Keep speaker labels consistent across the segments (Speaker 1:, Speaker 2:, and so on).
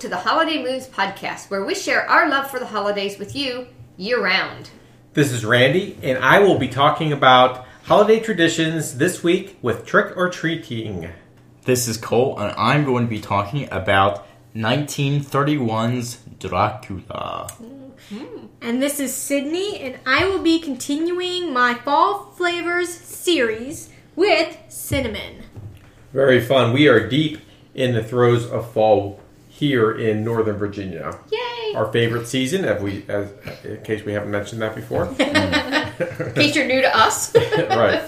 Speaker 1: Beth Moon. Welcome to the Holiday Moons podcast, where we share our love for the holidays with you year round.
Speaker 2: This is Randy, and I will be talking about holiday traditions this week with trick or treating.
Speaker 3: This is Cole, and I'm going to be talking about 1931's Dracula. Mm-hmm.
Speaker 4: And this is Sydney, and I will be continuing my fall flavors series with cinnamon.
Speaker 2: Very fun. We are deep in the throes of fall here in Northern Virginia.
Speaker 1: Yay!
Speaker 2: Our favorite season, if we, as, in case we haven't mentioned that before.
Speaker 1: In case you're new to us.
Speaker 2: right.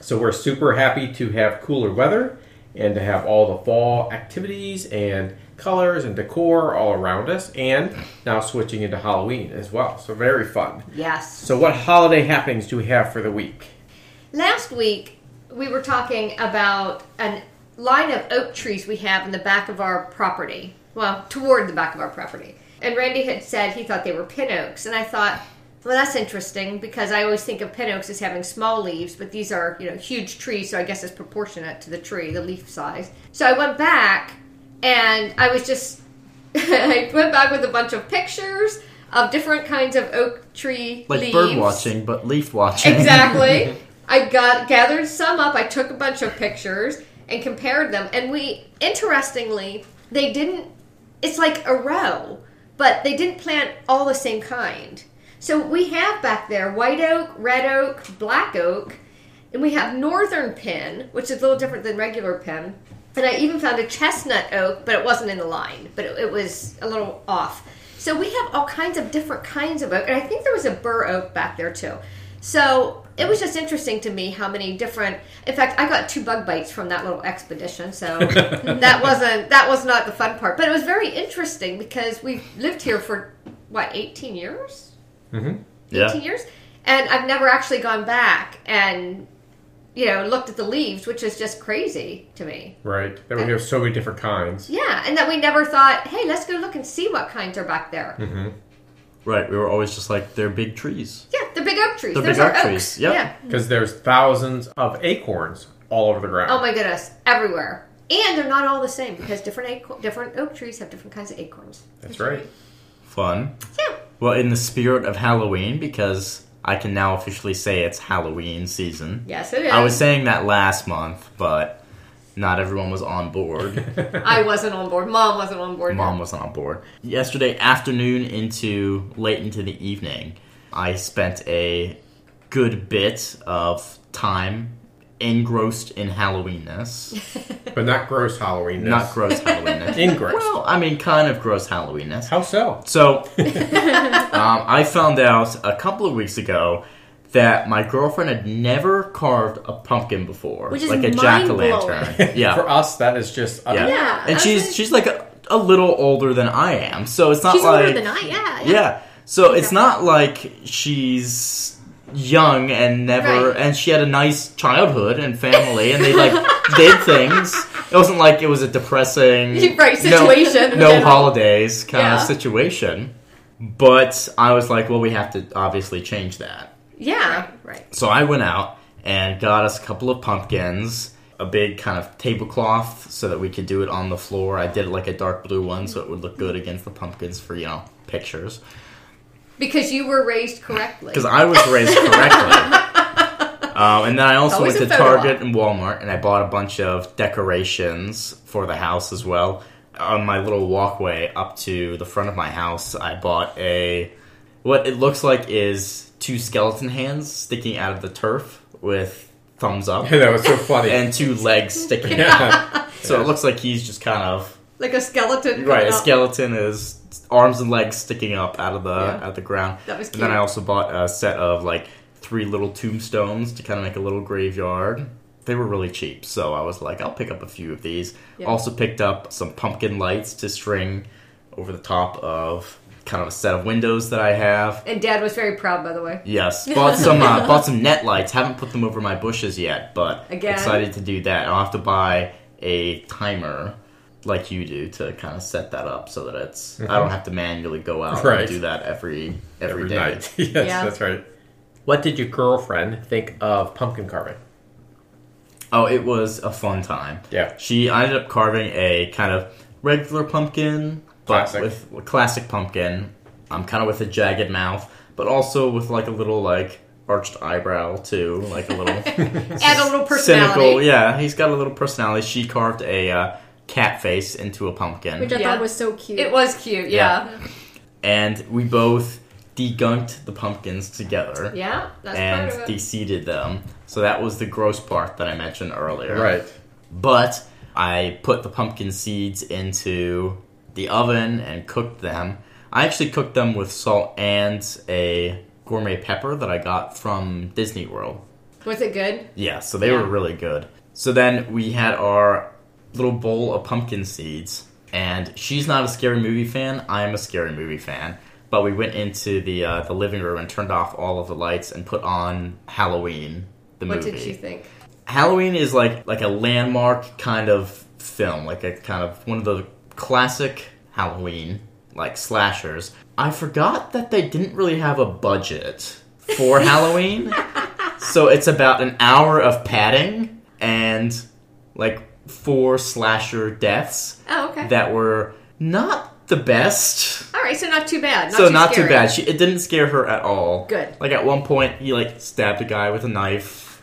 Speaker 2: So we're super happy to have cooler weather and to have all the fall activities and colors and decor all around us, and now switching into Halloween as well. So very fun.
Speaker 1: yes.
Speaker 2: So, what holiday happenings do we have for the week?
Speaker 1: Last week, we were talking about a line of oak trees we have in the back of our property. Well, toward the back of our property. And Randy had said he thought they were pin oaks. And I thought, well, that's interesting because I always think of pin oaks as having small leaves, but these are, you know, huge trees, so I guess it's proportionate to the tree, the leaf size. So I went back and I was just, I went back with a bunch of pictures of different kinds of oak tree
Speaker 3: Like
Speaker 1: leaves.
Speaker 3: bird watching, but leaf watching.
Speaker 1: Exactly. I got gathered some up. I took a bunch of pictures and compared them, and we interestingly they didn't. It's like a row, but they didn't plant all the same kind. So we have back there white oak, red oak, black oak, and we have northern pin, which is a little different than regular pin. And I even found a chestnut oak, but it wasn't in the line, but it, it was a little off. So we have all kinds of different kinds of oak, and I think there was a bur oak back there too. So it was just interesting to me how many different. In fact, I got two bug bites from that little expedition, so that wasn't that was not the fun part. But it was very interesting because we've lived here for what eighteen years,
Speaker 2: Mm-hmm.
Speaker 3: Yeah.
Speaker 1: eighteen years, and I've never actually gone back and you know looked at the leaves, which is just crazy to me.
Speaker 2: Right. That we have so many different kinds.
Speaker 1: Yeah, and that we never thought, hey, let's go look and see what kinds are back there.
Speaker 2: Mm-hmm.
Speaker 3: Right, we were always just like, they're big trees.
Speaker 1: Yeah, they're big oak trees.
Speaker 3: The
Speaker 1: Those
Speaker 3: big
Speaker 1: are
Speaker 3: oak
Speaker 1: oaks.
Speaker 3: trees, yep.
Speaker 1: Yeah.
Speaker 2: Because there's thousands of acorns all over the ground.
Speaker 1: Oh my goodness, everywhere. And they're not all the same because different aco- different oak trees have different kinds of acorns.
Speaker 2: That's right.
Speaker 3: Fun.
Speaker 1: Yeah.
Speaker 3: Well, in the spirit of Halloween, because I can now officially say it's Halloween season.
Speaker 1: Yes, it is.
Speaker 3: I was saying that last month, but not everyone was on board.
Speaker 1: I wasn't on board. Mom wasn't on board.
Speaker 3: Mom wasn't on board. Yesterday afternoon into late into the evening, I spent a good bit of time engrossed in Halloweenness.
Speaker 2: But not gross Halloweenness.
Speaker 3: Not gross Halloweenness.
Speaker 2: engrossed.
Speaker 3: well, I mean, kind of gross Halloweenness.
Speaker 2: How so?
Speaker 3: So, um, I found out a couple of weeks ago that my girlfriend had never carved a pumpkin before,
Speaker 4: Which is
Speaker 3: like a jack o' lantern. Yeah,
Speaker 2: For us, that is just.
Speaker 3: Uh, yeah.
Speaker 4: Yeah,
Speaker 3: And
Speaker 4: I
Speaker 3: she's
Speaker 4: was-
Speaker 3: she's like a, a little older than I am, so it's not
Speaker 4: She's
Speaker 3: like
Speaker 4: older than I. Yeah.
Speaker 3: yeah. So it's not like she's young and never
Speaker 1: Right.
Speaker 3: and she had a nice childhood and family and they like did things. It wasn't like it was a depressing
Speaker 1: Right, situation in
Speaker 3: no, holidays kind
Speaker 1: Yeah.
Speaker 3: of situation. But I was like, well, we have to obviously change that.
Speaker 1: Yeah.
Speaker 4: Right.
Speaker 3: So I went out and got us a couple of pumpkins, a big kind of tablecloth so that we could do it on the floor. I did like a dark blue one so it would look good against the pumpkins for, you know, pictures.
Speaker 1: Because you were raised correctly.
Speaker 3: Because I was raised correctly. um, and then I also
Speaker 1: Always
Speaker 3: went to Target
Speaker 1: op.
Speaker 3: and Walmart and I bought a bunch of decorations for the house as well. On my little walkway up to the front of my house, I bought a what it looks like is two skeleton hands sticking out of the turf with thumbs up
Speaker 2: that was so funny.
Speaker 3: and two legs sticking out.
Speaker 2: yeah.
Speaker 3: So it looks like he's just kind of
Speaker 1: like a skeleton.
Speaker 3: right. A
Speaker 1: up.
Speaker 3: skeleton is arms and legs sticking up out of the
Speaker 1: Yeah.
Speaker 3: out of the ground.
Speaker 1: That was cute.
Speaker 3: And then. I also bought a set of like three little tombstones to kind of make a little graveyard. They were really cheap, so I was like, I'll pick up a few of these.
Speaker 1: Yeah.
Speaker 3: Also picked up some pumpkin lights to string over the top of kind of a set of windows that I have.
Speaker 1: And Dad was very proud, by the way.
Speaker 3: Yes, bought some uh, bought some net lights. Haven't put them over my bushes yet, but
Speaker 1: Again?
Speaker 3: excited to do that. I'll have to buy a timer like you do to kind of set that up so that it's I don't have to manually go out
Speaker 2: Right.
Speaker 3: and do that every every
Speaker 2: Every
Speaker 3: day.
Speaker 2: night. yes,
Speaker 1: Yeah.
Speaker 2: that's right. What did your girlfriend think of pumpkin carving?
Speaker 3: Oh, it was a fun time.
Speaker 2: Yeah.
Speaker 3: She I ended up carving a kind of regular pumpkin, but
Speaker 2: Classic.
Speaker 3: with classic pumpkin. I'm kind of with a jagged mouth, but also with like a little like arched eyebrow too, like a little
Speaker 1: Add a little personality.
Speaker 3: cynical. Yeah, he's got a little personality. She carved a uh, cat face into a pumpkin,
Speaker 4: Which I
Speaker 1: Yeah.
Speaker 4: thought was so cute.
Speaker 1: It was cute, yeah.
Speaker 3: and we both degunked the pumpkins together
Speaker 1: Yeah, that's
Speaker 3: and
Speaker 1: part of it.
Speaker 3: deseeded them. So that was the gross part that I mentioned earlier.
Speaker 2: Right.
Speaker 3: But I put the pumpkin seeds into the oven and cooked them. I actually cooked them with salt and a gourmet pepper that I got from Disney World.
Speaker 1: Was it good?
Speaker 3: Yeah, so they
Speaker 1: Yeah.
Speaker 3: were really good. So then we had our little bowl of pumpkin seeds, and she's not a scary movie fan. I am a scary movie fan. But we went into the uh, the living room and turned off all of the lights and put on Halloween, the
Speaker 1: What
Speaker 3: movie.
Speaker 1: What did she think?
Speaker 3: Halloween is like like a landmark kind of film, like a kind of one of the classic Halloween like slashers. I forgot that they didn't really have a budget for Halloween. So it's about an hour of padding and like four slasher deaths
Speaker 1: Oh, okay.
Speaker 3: that were not the best.
Speaker 1: All right, so not too bad. Not
Speaker 3: so
Speaker 1: too
Speaker 3: not
Speaker 1: scary.
Speaker 3: too bad. She, it didn't scare her at all.
Speaker 1: Good.
Speaker 3: Like at one point, he like stabbed a guy with a knife,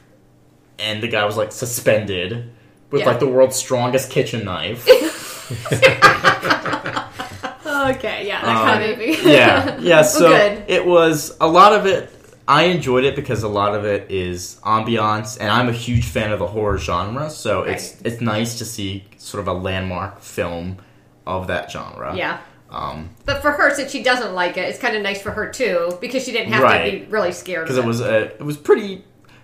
Speaker 3: and the guy was like suspended with
Speaker 1: Yeah.
Speaker 3: like the world's strongest kitchen knife.
Speaker 4: okay, yeah, that
Speaker 3: Um,
Speaker 4: kind of movie.
Speaker 3: yeah, yeah. So
Speaker 1: good.
Speaker 3: it was a lot of it. I enjoyed it because a lot of it is ambiance, and I'm a huge fan of the horror genre. So it's
Speaker 1: Right.
Speaker 3: it's nice to see sort of a landmark film of that genre.
Speaker 1: Yeah.
Speaker 3: Um,
Speaker 1: But for her, since she doesn't like it, it's kind of nice for her too because she didn't have
Speaker 3: Right.
Speaker 1: to be really scared.
Speaker 3: because
Speaker 1: of
Speaker 3: it was uh, it was pretty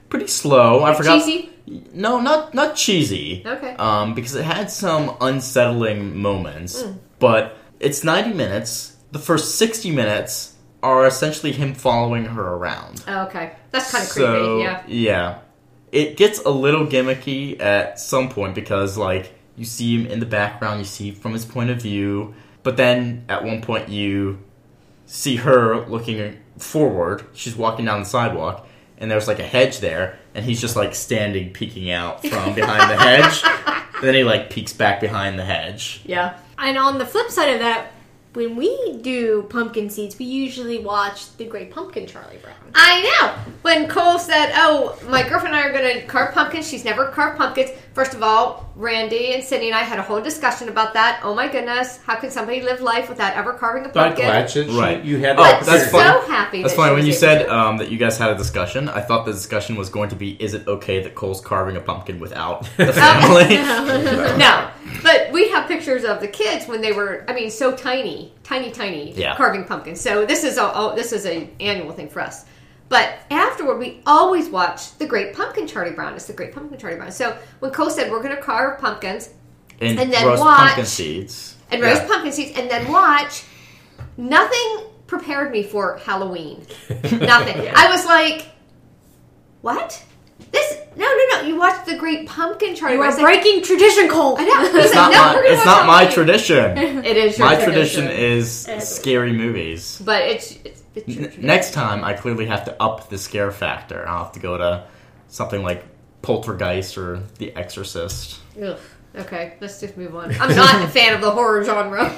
Speaker 3: pretty slow. I forgot.
Speaker 1: cheesy.
Speaker 3: No, not not cheesy.
Speaker 1: Okay.
Speaker 3: Um, because it had some unsettling moments,
Speaker 1: Hmm.
Speaker 3: but it's ninety minutes. The first sixty minutes are essentially him following her around.
Speaker 1: Oh, okay, that's kind of
Speaker 3: So,
Speaker 1: creepy. Yeah.
Speaker 3: Yeah. It gets a little gimmicky at some point because like you see him in the background, you see from his point of view, but then at one point you see her looking forward. She's walking down the sidewalk and there's like a hedge there and he's just like standing peeking out from behind the hedge. And then he like peeks back behind the hedge.
Speaker 1: Yeah.
Speaker 4: And on the flip side of that, when we do pumpkin seeds, we usually watch The Great Pumpkin Charlie Brown.
Speaker 1: I know. When Cole said, "Oh, my girlfriend and I are going to carve pumpkins," she's never carved pumpkins. First of all, Randy and Sydney and I had a whole discussion about that. Oh my goodness, how can somebody live life without ever carving a pumpkin?
Speaker 2: glad that
Speaker 3: Right.
Speaker 2: you had that.
Speaker 3: Oh,
Speaker 2: that.
Speaker 3: that's
Speaker 1: so
Speaker 3: fun.
Speaker 1: happy.
Speaker 3: That's
Speaker 1: that
Speaker 3: funny.
Speaker 1: she
Speaker 3: When
Speaker 1: was
Speaker 3: you
Speaker 1: able
Speaker 3: said
Speaker 1: to.
Speaker 3: um, that you guys had a discussion, I thought the discussion was going to be: Is it okay that Cole's carving a pumpkin without the family?
Speaker 1: no, but we have pictures of the kids when they were, I mean, so tiny, tiny, tiny,
Speaker 3: Yeah.
Speaker 1: carving pumpkins. So this is a oh, this is a annual thing for us. But afterward, we always watch the Great Pumpkin Charlie Brown. It's the Great Pumpkin Charlie Brown. So when Cole said we're going to carve pumpkins
Speaker 3: and,
Speaker 1: And then
Speaker 3: roast
Speaker 1: watch-
Speaker 3: pumpkin seeds.
Speaker 1: and
Speaker 3: Yeah.
Speaker 1: roast pumpkin seeds, and then watch, nothing prepared me for Halloween. Nothing. I was like, what? This? No, no, no. You watched the Great Pumpkin Charlie
Speaker 4: You
Speaker 1: Brown.
Speaker 4: are
Speaker 1: I was like,
Speaker 4: breaking tradition, Cole.
Speaker 1: I know.
Speaker 3: It's
Speaker 1: said,
Speaker 3: not
Speaker 1: no,
Speaker 3: my. It's not my tradition.
Speaker 1: It is your
Speaker 3: My tradition is scary movies.
Speaker 1: but it's, it's, it's your
Speaker 3: N- next time, I clearly have to up the scare factor. I'll have to go to something like Poltergeist or The Exorcist.
Speaker 1: Ugh. Okay, let's just move on. I'm not a fan of the horror genre.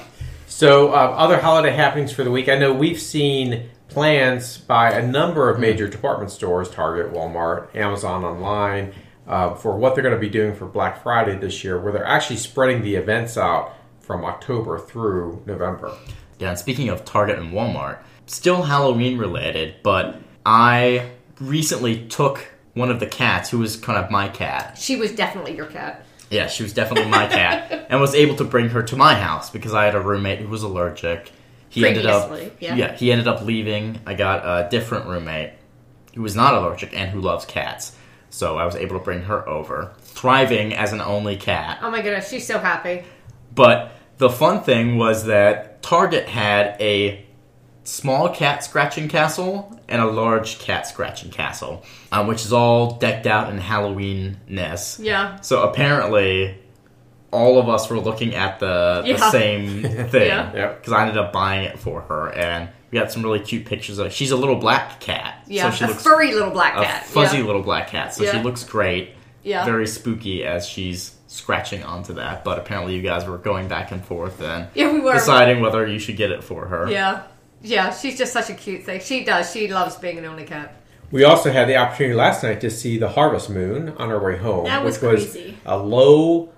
Speaker 2: So, uh, other holiday happenings for the week. I know we've seen plans by a number of major department stores Target, Walmart, Amazon Online uh, for what they're going to be doing for Black Friday this year, where they're actually spreading the events out from October through November.
Speaker 3: Yeah, and speaking of Target and Walmart, still Halloween related, but I recently took one of the cats, who was kind of my cat.
Speaker 1: She was definitely your cat.
Speaker 3: Yeah, she was definitely my cat, and was able to bring her to my house because I had a roommate who was allergic. He ended up,
Speaker 1: Previously, yeah.
Speaker 3: he ended up leaving. I got a different roommate who was not allergic and who loves cats, so I was able to bring her over, thriving as an only cat.
Speaker 1: Oh my goodness, she's so happy.
Speaker 3: But the fun thing was that Target had a small cat scratching castle and a large cat scratching castle, um, which is all decked out in Halloween-ness.
Speaker 1: Yeah.
Speaker 3: So apparently, all of us were looking at the, the same thing
Speaker 1: Yeah.
Speaker 3: Because I ended up buying it for her, and we got some really cute pictures of. She's a little black cat,
Speaker 1: Yeah,
Speaker 3: so she
Speaker 1: a
Speaker 3: looks
Speaker 1: furry little black
Speaker 3: a
Speaker 1: cat.
Speaker 3: fuzzy
Speaker 1: yeah.
Speaker 3: little black cat. So she looks great,
Speaker 1: Yeah.
Speaker 3: very spooky as she's scratching onto that, but apparently you guys were going back and forth and
Speaker 1: Yeah, we were.
Speaker 3: deciding whether you should get it for her.
Speaker 1: Yeah. Yeah, she's just such a cute thing. She does. She loves being an only cat.
Speaker 2: We also had the opportunity last night to see the harvest moon on our way home,
Speaker 4: That was
Speaker 2: which was
Speaker 4: crazy.
Speaker 2: a low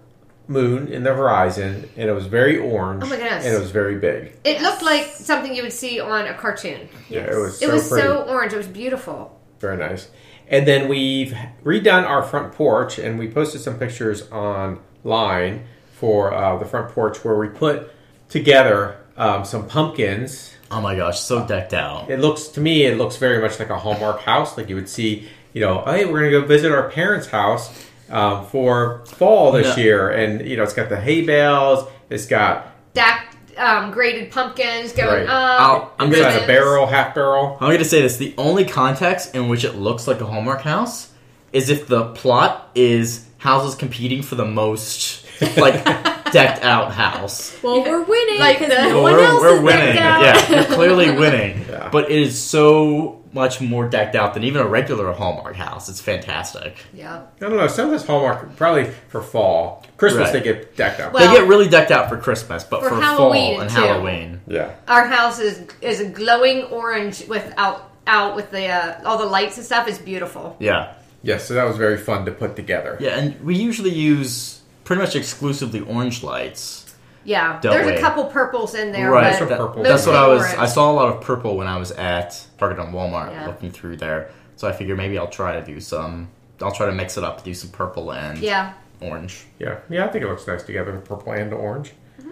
Speaker 2: moon in the horizon, and it was very orange.
Speaker 1: Oh my goodness.
Speaker 2: And it was very big.
Speaker 1: It looked like something you would see on a cartoon.
Speaker 2: Yeah, it was.
Speaker 1: It
Speaker 2: so
Speaker 1: was
Speaker 2: pretty.
Speaker 1: so orange. It was beautiful.
Speaker 2: Very nice. And then we've redone our front porch, and we posted some pictures online for uh, the front porch where we put together um, some pumpkins.
Speaker 3: Oh my gosh, so decked out.
Speaker 2: It looks to me, it looks very much like a Hallmark house. Like you would see, you know, hey, we're gonna go visit our parents' house um, for fall this
Speaker 3: No.
Speaker 2: year, and you know, it's got the hay bales, it's got
Speaker 1: Stacked, um, grated pumpkins going
Speaker 2: Right.
Speaker 1: up.
Speaker 3: I'll- I'm gonna-
Speaker 2: inside a barrel, half barrel.
Speaker 3: I'm going to say this the only context in which it looks like a Hallmark house is if the plot is houses competing for the most, like, decked out house.
Speaker 4: Well, we're winning
Speaker 1: Like the-
Speaker 4: no
Speaker 3: Well,
Speaker 4: one else
Speaker 3: we're, we're
Speaker 4: is
Speaker 3: winning.
Speaker 4: decked out.
Speaker 3: Yeah, we're clearly winning.
Speaker 2: Yeah.
Speaker 3: But it is so much more decked out than even a regular Hallmark house. It's fantastic.
Speaker 1: Yeah.
Speaker 2: I don't know. Some of this Hallmark probably for fall, Christmas
Speaker 3: Right.
Speaker 2: they get decked out.
Speaker 1: Well-
Speaker 3: they get really decked out for Christmas, but
Speaker 1: For
Speaker 3: for,
Speaker 1: Halloween,
Speaker 3: fall and
Speaker 1: too.
Speaker 3: Halloween.
Speaker 2: yeah.
Speaker 1: Our house is is a glowing orange without out with the uh, all the lights and stuff. is beautiful.
Speaker 3: Yeah.
Speaker 2: Yes, so that was very fun to put together.
Speaker 3: Yeah, and we usually use pretty much exclusively orange lights.
Speaker 1: Yeah. There's
Speaker 3: wait.
Speaker 1: a couple purples in there,
Speaker 3: right.
Speaker 1: but
Speaker 2: Some
Speaker 3: that-
Speaker 2: purple.
Speaker 3: that's what I was.
Speaker 1: orange.
Speaker 3: I saw a lot of purple when I was at Target and Walmart
Speaker 1: Yeah.
Speaker 3: looking through there. So I figured maybe I'll try to do some. I'll try to mix it up, do some purple and
Speaker 1: Yeah.
Speaker 3: orange.
Speaker 2: Yeah, yeah, I think it looks nice together, purple and orange. Mm-hmm.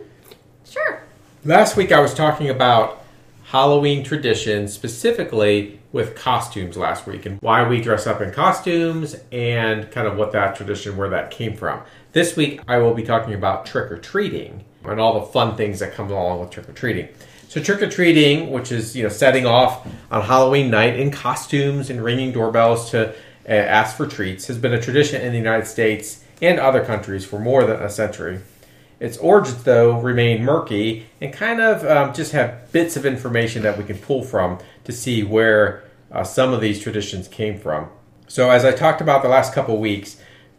Speaker 1: Sure.
Speaker 2: Last week I was talking about Halloween traditions, specifically with costumes last week, and why we dress up in costumes and kind of what that tradition, where that came from. This week I will be talking about trick or treating and all the fun things that come along with trick or treating. So trick or treating, which is you know setting off on Halloween night in costumes and ringing doorbells to uh, ask for treats, has been a tradition in the United States and other countries for more than a century. Its origins, though, remain murky and kind of um, just have bits of information that we can pull from to see where uh, some of these traditions came from. So, as I talked about the last couple weeks,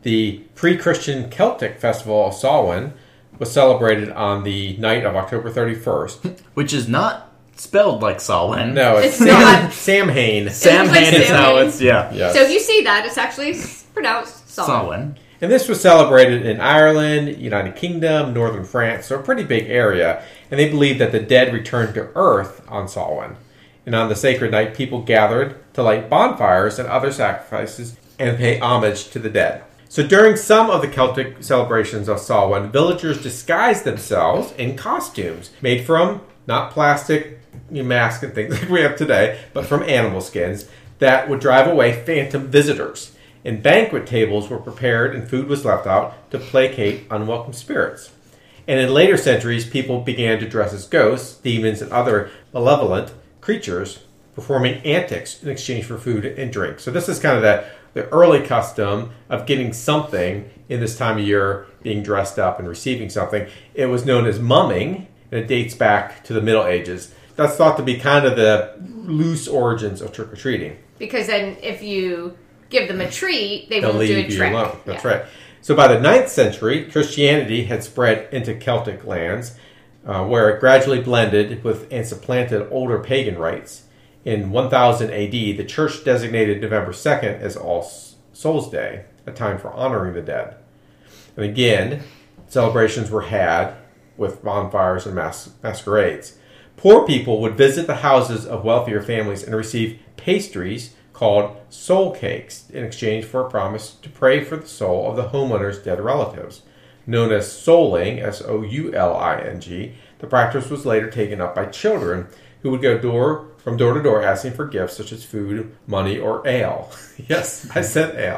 Speaker 2: the pre Christian Celtic festival of Samhain was celebrated on the night of October 31st.
Speaker 3: Which is not spelled like Samhain.
Speaker 2: No, it's,
Speaker 1: It's
Speaker 2: Sam,
Speaker 1: not.
Speaker 2: Samhain.
Speaker 3: Samhain is how
Speaker 1: Samhain.
Speaker 3: it's yeah.
Speaker 2: Yes.
Speaker 1: So if you see that, it's actually pronounced Saul.
Speaker 3: Samhain.
Speaker 2: And this was celebrated in Ireland, United Kingdom, northern France, so a pretty big area. And they believed that the dead returned to earth on Samhain. And on the sacred night, people gathered to light bonfires and other sacrifices and pay homage to the dead. So during some of the Celtic celebrations of Samhain, villagers disguised themselves in costumes made from not plastic masks and things like we have today, but from animal skins that would drive away phantom visitors and banquet tables were prepared and food was left out to placate unwelcome spirits. And in later centuries, people began to dress as ghosts, demons, and other malevolent creatures, performing antics in exchange for food and drink. So this is kind of the, the early custom of getting something in this time of year, being dressed up and receiving something. It was known as mumming, and it dates back to the Middle Ages. That's thought to be kind of the loose origins of trick or treating.
Speaker 1: Because then if you give them a treat, they
Speaker 2: They'll
Speaker 1: won't do a
Speaker 2: leave you
Speaker 1: trick.
Speaker 2: alone. That's
Speaker 1: Yeah.
Speaker 2: right. So by the 9th century, Christianity had spread into Celtic lands, uh, where it gradually blended with and supplanted older pagan rites. In 1000 AD, the church designated November 2nd as All Souls Day, a time for honoring the dead. And again, celebrations were had with bonfires and mas- masquerades. Poor people would visit the houses of wealthier families and receive pastries called soul cakes in exchange for a promise to pray for the soul of the homeowner's dead relatives. Known as souling, S O U L I N G, the practice was later taken up by children who would go door from door to door asking for gifts such as food, money, or ale. yes, I said ale.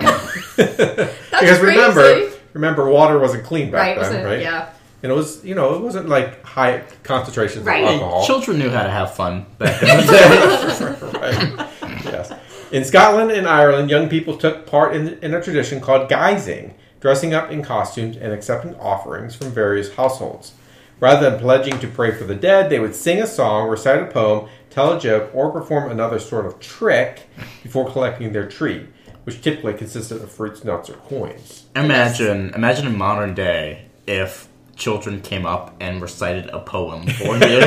Speaker 2: because remember,
Speaker 1: crazy.
Speaker 2: remember, water wasn't clean back
Speaker 1: Right,
Speaker 2: then,
Speaker 1: wasn't
Speaker 2: right?
Speaker 1: Yeah.
Speaker 2: And it was, you know, it wasn't like high concentrations
Speaker 1: Right.
Speaker 2: of
Speaker 3: Hey,
Speaker 2: alcohol.
Speaker 3: children knew how to have fun back then.
Speaker 2: right. Yes. In Scotland and Ireland, young people took part in, in a tradition called guising, dressing up in costumes and accepting offerings from various households. Rather than pledging to pray for the dead, they would sing a song, recite a poem, tell a joke, or perform another sort of trick before collecting their treat, which typically consisted of fruits, nuts, or coins.
Speaker 3: Imagine, imagine in modern day if children came up and recited a poem for you.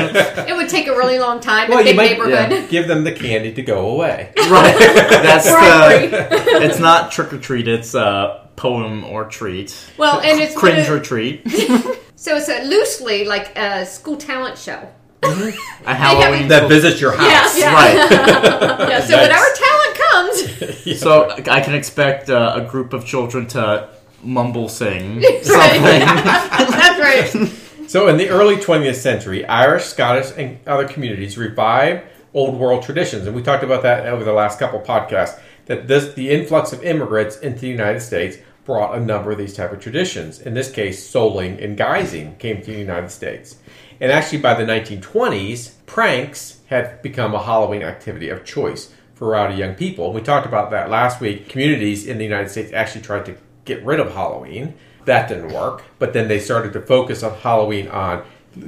Speaker 1: It would take a really long time in a big neighborhood.
Speaker 2: yeah, give them the candy to go away.
Speaker 3: Right.
Speaker 1: That's
Speaker 3: the. It's not trick or treat. It's uh, poem or treat.
Speaker 1: Well, and it's
Speaker 3: Cringe
Speaker 1: gonna-
Speaker 3: or treat.
Speaker 1: so it's a loosely like a school talent show.
Speaker 3: A Halloween.
Speaker 2: that visits your house.
Speaker 1: Yeah.
Speaker 3: Right.
Speaker 1: Yeah, so
Speaker 2: Yikes.
Speaker 1: whatever talent comes,
Speaker 3: So I can expect uh, a group of children to mumble sing
Speaker 1: Right.
Speaker 3: something.
Speaker 1: that's right.
Speaker 2: So, in the early 20th century, Irish, Scottish, and other communities revived old world traditions, and we talked about that over the last couple podcasts. That this, the influx of immigrants into the United States brought a number of these type of traditions. In this case, souling and guising came to the United States, and actually by the 1920s, pranks had become a Halloween activity of choice for rowdy young people. We talked about that last week. Communities in the United States actually tried to get rid of Halloween. That didn't work, but then they started to focus on Halloween on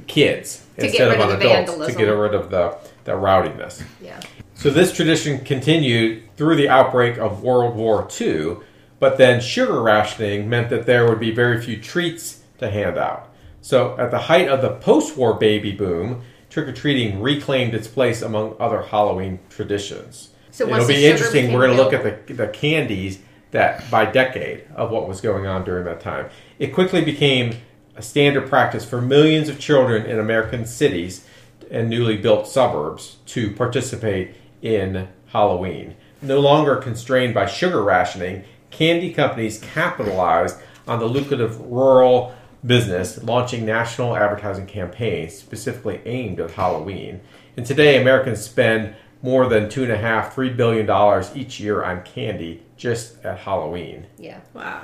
Speaker 2: kids
Speaker 1: get
Speaker 2: instead of
Speaker 1: of
Speaker 2: on
Speaker 1: the
Speaker 2: adults to get rid of the, the rowdiness.
Speaker 1: Yeah.
Speaker 2: So this tradition continued through the outbreak of World War II, but then sugar rationing meant that there would be very few treats to hand out. So at the height of the post-war baby boom, trick-or-treating reclaimed its place among other Halloween traditions.
Speaker 1: So
Speaker 2: It'll be interesting. We're going to look at the, the candies that by decade of what was going on during that time. It quickly became a standard practice for millions of children in American cities and newly built suburbs to participate in Halloween. No longer constrained by sugar rationing, candy companies capitalized on the lucrative rural business, launching national advertising campaigns specifically aimed at Halloween. And today, Americans spend more than two and a half, three billion dollars each year on candy just at Halloween.
Speaker 1: Yeah.
Speaker 4: Wow.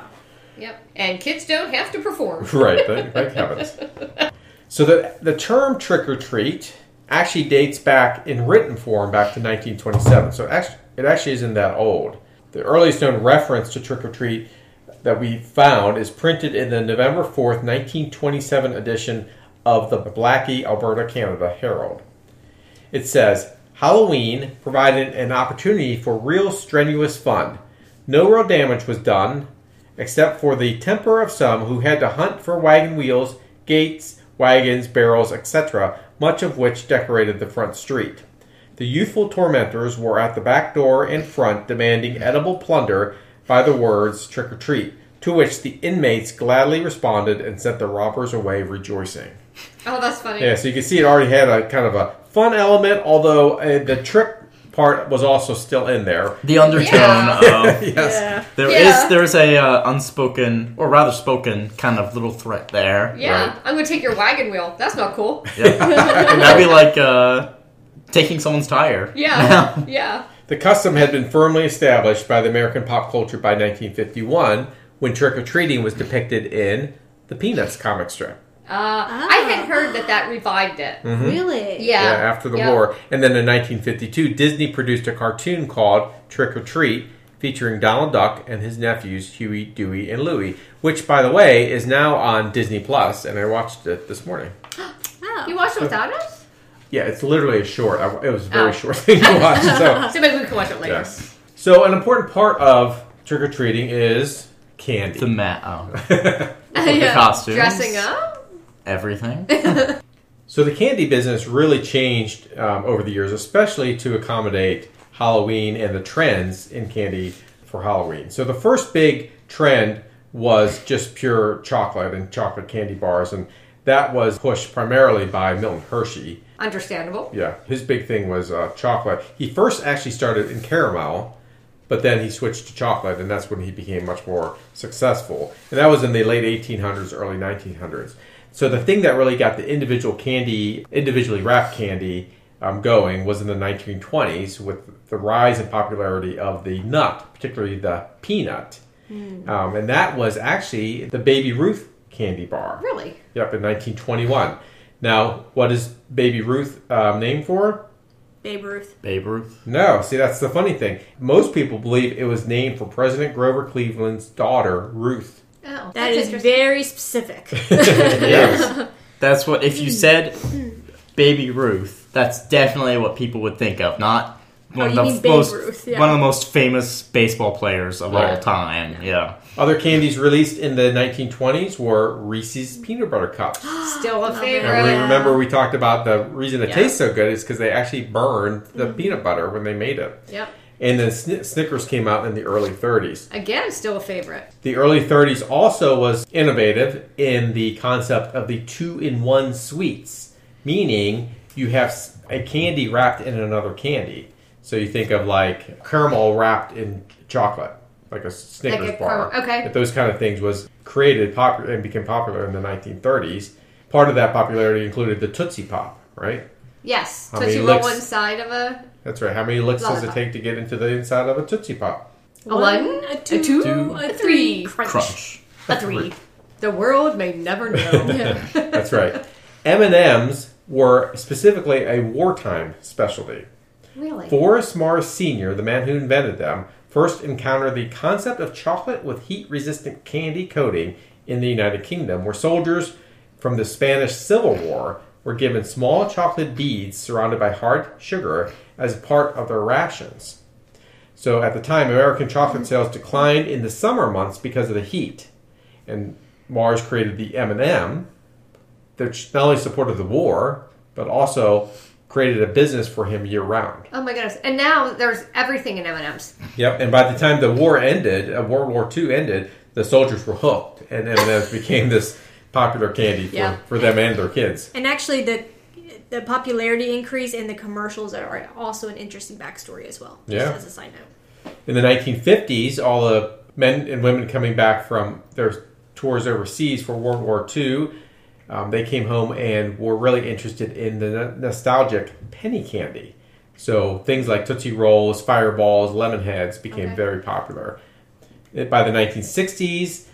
Speaker 1: Yep. And kids don't have to perform.
Speaker 2: Right, thank, thank heavens. So the the term trick or treat actually dates back in written form back to 1927. So it actually, it actually isn't that old. The earliest known reference to trick or treat that we found is printed in the November 4th, 1927 edition of the Blackie, Alberta, Canada Herald. It says Halloween provided an opportunity for real strenuous fun. No real damage was done, except for the temper of some who had to hunt for wagon wheels, gates, wagons, barrels, etc., much of which decorated the front street. The youthful tormentors were at the back door and front demanding edible plunder by the words trick or treat, to which the inmates gladly responded and sent the robbers away rejoicing.
Speaker 1: Oh, that's funny.
Speaker 2: Yeah, so you can see it already had a kind of a fun element, although uh, the trick part was also still in there.
Speaker 3: The undertone
Speaker 1: Yeah.
Speaker 3: of
Speaker 2: yes.
Speaker 4: Yeah.
Speaker 3: there
Speaker 1: Yeah.
Speaker 3: is there's a uh, unspoken or rather spoken kind of little threat there.
Speaker 1: Yeah.
Speaker 2: Right.
Speaker 1: I'm going to take your wagon wheel. That's not cool.
Speaker 3: Yeah. That'd be like uh, taking someone's tire.
Speaker 1: Yeah. yeah.
Speaker 2: The custom had been firmly established by the American pop culture by 1951 when trick or treating was depicted in the Peanuts comic strip.
Speaker 1: Uh, I had heard that that revived it.
Speaker 4: Really?
Speaker 1: Yeah.
Speaker 2: Yeah, after the
Speaker 1: Yeah.
Speaker 2: war. And then in 1952, Disney produced a cartoon called Trick or Treat featuring Donald Duck and his nephews Huey, Dewey, and Louie, which, by the way, is now on Disney Plus, and I watched it this morning.
Speaker 4: Oh.
Speaker 1: You watched it without us?
Speaker 2: Yeah, it's literally a short. I- It was a very
Speaker 1: Oh.
Speaker 2: short thing to watch. So,
Speaker 1: So maybe we can watch it later.
Speaker 2: yes. So, an important part of trick or treating is candy.
Speaker 3: The mat. Oh.
Speaker 1: Yeah.
Speaker 3: costumes.
Speaker 1: Dressing up?
Speaker 3: Everything.
Speaker 2: So the candy business really changed um, over the years, especially to accommodate Halloween and the trends in candy for Halloween. So the first big trend was just pure chocolate and chocolate candy bars, and that was pushed primarily by Milton Hershey.
Speaker 1: Understandable.
Speaker 2: Yeah, his big thing was uh, chocolate. He first actually started in caramel, but then he switched to chocolate, and that's when he became much more successful. And that was in the late 1800s, early 1900s. So the thing that really got the individual candy, individually wrapped candy, um, going was in the 1920s with the rise in popularity of the nut, particularly the peanut. Um, and that was actually the Baby Ruth candy bar.
Speaker 1: Really?
Speaker 2: Yep, in 1921. Now, what is Baby Ruth um, named for?
Speaker 4: Babe Ruth.
Speaker 3: Babe Ruth.
Speaker 2: No, see, that's the funny thing. Most people believe it was named for President Grover Cleveland's daughter, Ruth.
Speaker 1: Oh, that's
Speaker 4: very specific.
Speaker 3: Yes. That's what if you said baby Ruth, that's definitely what people would think of. Not one
Speaker 4: Oh,
Speaker 3: of
Speaker 4: you
Speaker 3: the
Speaker 4: Babe
Speaker 3: most
Speaker 4: Ruth, yeah.
Speaker 3: one of the most famous baseball players of all time. Yeah.
Speaker 2: Other candies released in the 1920s were Reese's peanut butter cups.
Speaker 1: Still a favorite.
Speaker 2: And we remember we talked about the reason it
Speaker 1: Yeah.
Speaker 2: tastes so good is because they actually burned the
Speaker 4: Mm-hmm.
Speaker 2: peanut butter when they made it.
Speaker 1: Yep.
Speaker 2: And then Sn- Snickers came out in the early 30s.
Speaker 1: Again, still a favorite.
Speaker 2: The early 30s also was innovative in the concept of the two-in-one sweets, meaning you have a candy wrapped in another candy. So you think of like caramel wrapped in chocolate, like a Snickers
Speaker 1: Like a
Speaker 2: bar.
Speaker 1: caramel- okay.
Speaker 2: But those kind of things was created popular and became popular in the 1930s. Part of that popularity included the Tootsie Pop, right?
Speaker 1: Yes.
Speaker 2: How
Speaker 1: Tootsie
Speaker 2: many
Speaker 1: Roll
Speaker 2: licks?
Speaker 1: inside of a,
Speaker 2: That's right. How many licks does it take to get into the inside of a Tootsie Pop?
Speaker 1: a one,
Speaker 4: a
Speaker 1: a
Speaker 4: two,
Speaker 1: two,
Speaker 3: two,
Speaker 4: a
Speaker 1: a
Speaker 4: three.
Speaker 1: three,
Speaker 4: Crunch.
Speaker 3: Crunch.
Speaker 1: a three. The world may never know.
Speaker 2: That's right. M&Ms were specifically a wartime specialty.
Speaker 1: really?
Speaker 2: Forrest Mars Sr., the man who invented them, first encountered the concept of chocolate with heat-resistant candy coating in the United Kingdom, where soldiers from the Spanish Civil War were given small chocolate beads surrounded by hard sugar as part of their rations. So at the time, American chocolate sales declined in the summer months because of the heat, and Mars created the M&M, that not only supported the war but also created a business for him year round.
Speaker 1: Oh my goodness! And now there's everything in M and M's.
Speaker 2: Yep. And by the time the war ended, uh, World War II ended, the soldiers were hooked, and M&Ms became this popular candy for,
Speaker 1: Yeah.
Speaker 2: for them and their kids.
Speaker 4: And actually, the the popularity increase and the commercials are also an interesting backstory as well. Just
Speaker 2: Yeah.
Speaker 4: as a side note.
Speaker 2: In the 1950s, all the men and women coming back from their tours overseas for World War II, um, they came home and were really interested in the nostalgic penny candy. So things like Tootsie Rolls, Fireballs, Lemon Heads became
Speaker 1: Okay.
Speaker 2: very popular. It- By the 1960s,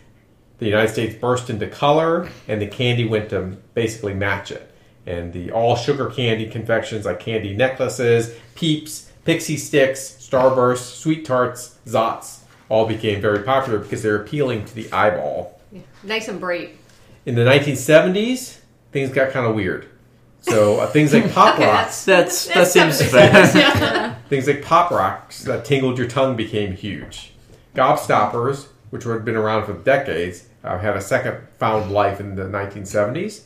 Speaker 2: the United States burst into color, and the candy went to basically match it. And the all sugar candy confections like candy necklaces, Peeps, Pixy Stix, Starburst, Sweet Tarts, Zotz all became very popular because they're appealing to the eyeball.
Speaker 1: Nice and bright.
Speaker 2: In the 1970s, things got kind of weird. So uh, things like Pop
Speaker 1: Okay,
Speaker 2: Rocks,
Speaker 3: That's that seems fair.
Speaker 1: yeah.
Speaker 2: things like Pop Rocks that tingled your tongue became huge. Gobstoppers, which had been around for decades, uh, had a second found life in the 1970s